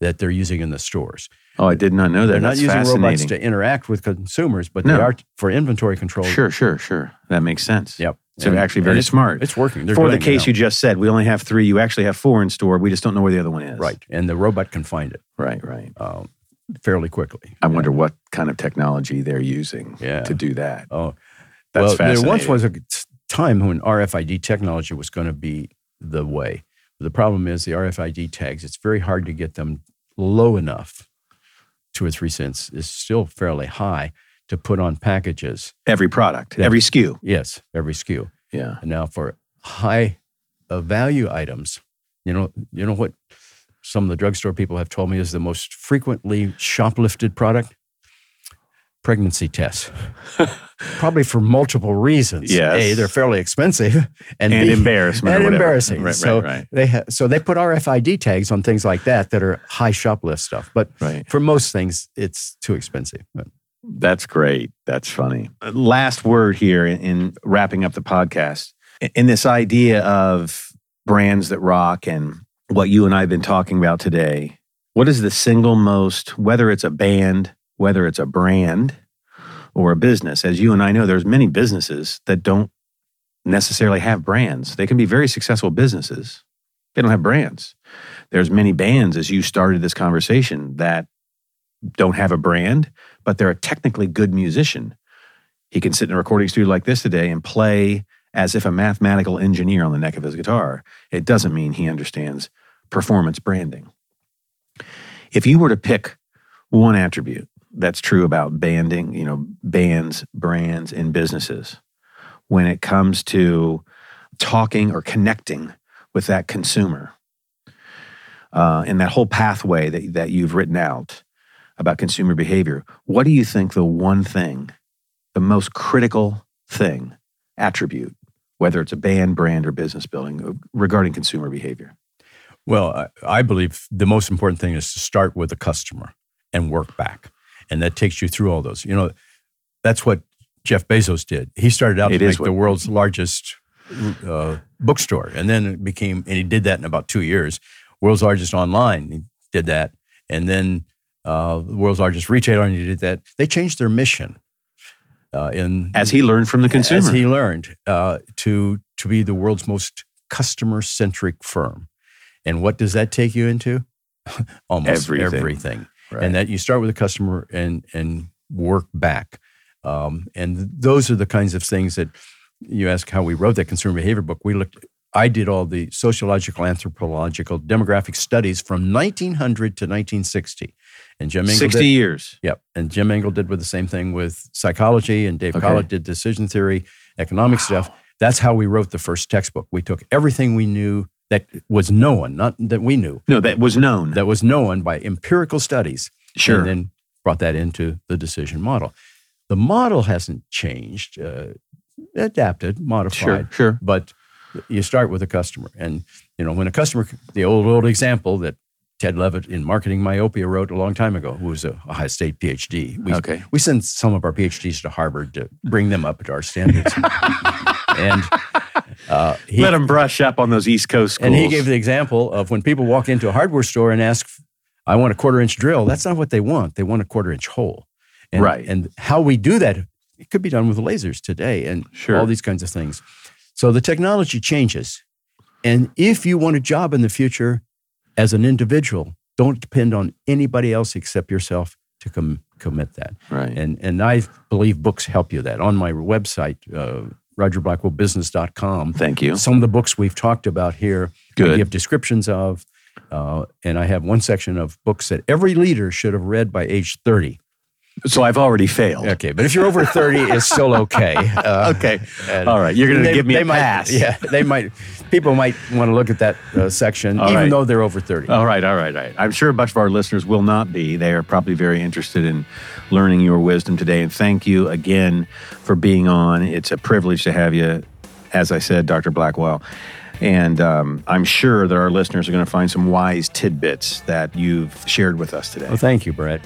Speaker 2: that they're using in the stores.
Speaker 1: Oh, I did not know that.
Speaker 2: They're not using robots to interact with consumers, but
Speaker 1: No.
Speaker 2: they are for inventory control.
Speaker 1: Sure, sure, sure. That makes sense.
Speaker 2: Yep.
Speaker 1: So
Speaker 2: And-
Speaker 1: actually very
Speaker 2: it's-
Speaker 1: smart.
Speaker 2: It's working. They're
Speaker 1: For the case you just said, we only have three. You actually have four in store. We just don't know where the other one is.
Speaker 2: right, and the robot can find it
Speaker 1: Right, right.
Speaker 2: um, fairly quickly.
Speaker 1: I wonder what kind of technology they're using
Speaker 2: Yeah.
Speaker 1: to do that.
Speaker 2: Oh,
Speaker 1: That's
Speaker 2: well,
Speaker 1: fascinating.
Speaker 2: there once was a time when RFID technology was going to be the way. The problem is the RFID tags. It's very hard to get them low enough. Two or three cents is still fairly high to put on packages.
Speaker 1: every product,
Speaker 2: Yeah.
Speaker 1: every SKU.
Speaker 2: Yes, every SKU.
Speaker 1: Yeah.
Speaker 2: And now for high uh, value items, you know, you know what some of the drugstore people have told me is the most frequently shoplifted product? Pregnancy tests. Probably for multiple reasons.
Speaker 1: Yes.
Speaker 2: A, they're fairly expensive, and,
Speaker 1: And
Speaker 2: B,
Speaker 1: embarrassment.
Speaker 2: and embarrassing.
Speaker 1: Right,
Speaker 2: so
Speaker 1: right, right.
Speaker 2: they ha- so they put RFID tags on things like that that are high shoplift stuff. But
Speaker 1: Right.
Speaker 2: for most things, it's too expensive. But
Speaker 1: That's great. That's funny. Last word here in, in wrapping up the podcast. In- In this idea of brands that rock and what you and I have been talking about today, what is the single most, whether it's a band, whether it's a brand or a business, as you and I know, there's many businesses that don't necessarily have brands. They can be very successful businesses. They don't have brands. There's many bands, as you started this conversation, that don't have a brand, but they're a technically good musician. He can sit in a recording studio like this today and play as if a mathematical engineer on the neck of his guitar. It doesn't mean he understands performance branding. If you were to pick one attribute that's true about banding, you know, bands, brands, and businesses, when it comes to talking or connecting with that consumer, uh, in that whole pathway that, that you've written out about consumer behavior, what do you think the one thing, the most critical thing, attribute, whether it's a band, brand, or business building, uh, regarding consumer behavior?
Speaker 2: Well, I, I believe the most important thing is to start with the customer and work back. And that takes you through all those. You know, that's what Jeff Bezos did. He started out
Speaker 1: It
Speaker 2: to make
Speaker 1: what-
Speaker 2: the world's largest uh, bookstore. And then it became, and he did that in about two years. World's largest online, he did that. And then uh, the world's largest retailer, and he did that. They changed their mission. Uh, in
Speaker 1: As he learned from the consumer.
Speaker 2: as he learned uh, to to be the world's most customer centric firm. And what does that take you into? Almost
Speaker 1: Everything.
Speaker 2: everything.
Speaker 1: Right.
Speaker 2: And that you start with the customer and and work back. Um, and those are the kinds of things that you ask how we wrote that consumer behavior book. We looked. I did all the sociological, anthropological, demographic studies from 1900 to 1960, and Jim Engel
Speaker 1: 60
Speaker 2: did,
Speaker 1: years.
Speaker 2: Yep. And Jim Engel did with the same thing with psychology, and Dave
Speaker 1: Okay.
Speaker 2: Kollat did decision theory, economic stuff. That's how we wrote the first textbook. We took everything we knew that was known, not that we knew,
Speaker 1: No, that was known.
Speaker 2: that was known by empirical studies,
Speaker 1: sure.
Speaker 2: and then brought that into the decision model. The model hasn't changed, uh, adapted, modified,
Speaker 1: sure. Sure.
Speaker 2: but you start with a customer. And, you know, when a customer, the old, old example that Ted Levitt in Marketing Myopia wrote a long time ago, who was a Ohio State PhD. We,
Speaker 1: Okay.
Speaker 2: we send some of our PhDs to Harvard to bring them up to our standards. and uh, he,
Speaker 1: Let him brush up on those East Coast schools.
Speaker 2: and he gave the example of when people walk into a hardware store and ask, I want a quarter inch drill. That's not what they want. They want a quarter inch hole. And,
Speaker 1: Right.
Speaker 2: And how we do that, it could be done with lasers today and
Speaker 1: Sure.
Speaker 2: all these kinds of things. So the technology changes. And if you want a job in the future as an individual, don't depend on anybody else except yourself to com- commit that.
Speaker 1: right.
Speaker 2: And, and I believe books help you that. On my website, uh, rogerblackwellbusiness.com.
Speaker 1: Thank you.
Speaker 2: Some of the books we've talked about here,
Speaker 1: Good.
Speaker 2: I give descriptions of. Uh, and I have one section of books that every leader should have read by age 30.
Speaker 1: So I've already failed.
Speaker 2: Okay, but if you're over 30, it's still okay. Uh,
Speaker 1: Okay. All right. You're going to give me
Speaker 2: they
Speaker 1: a
Speaker 2: might-
Speaker 1: pass.
Speaker 2: Yeah, they might. People might want to look at that uh, section,
Speaker 1: All
Speaker 2: even
Speaker 1: right.
Speaker 2: though they're over 30.
Speaker 1: All right, all right, all right. I'm sure a bunch of our listeners will not be. They are probably very interested in learning your wisdom today. And thank you again for being on. It's a privilege to have you, as I said, Dr. Blackwell. And um, I'm sure that our listeners are going to find some wise tidbits that you've shared with us today.
Speaker 2: Well, thank you, Brett.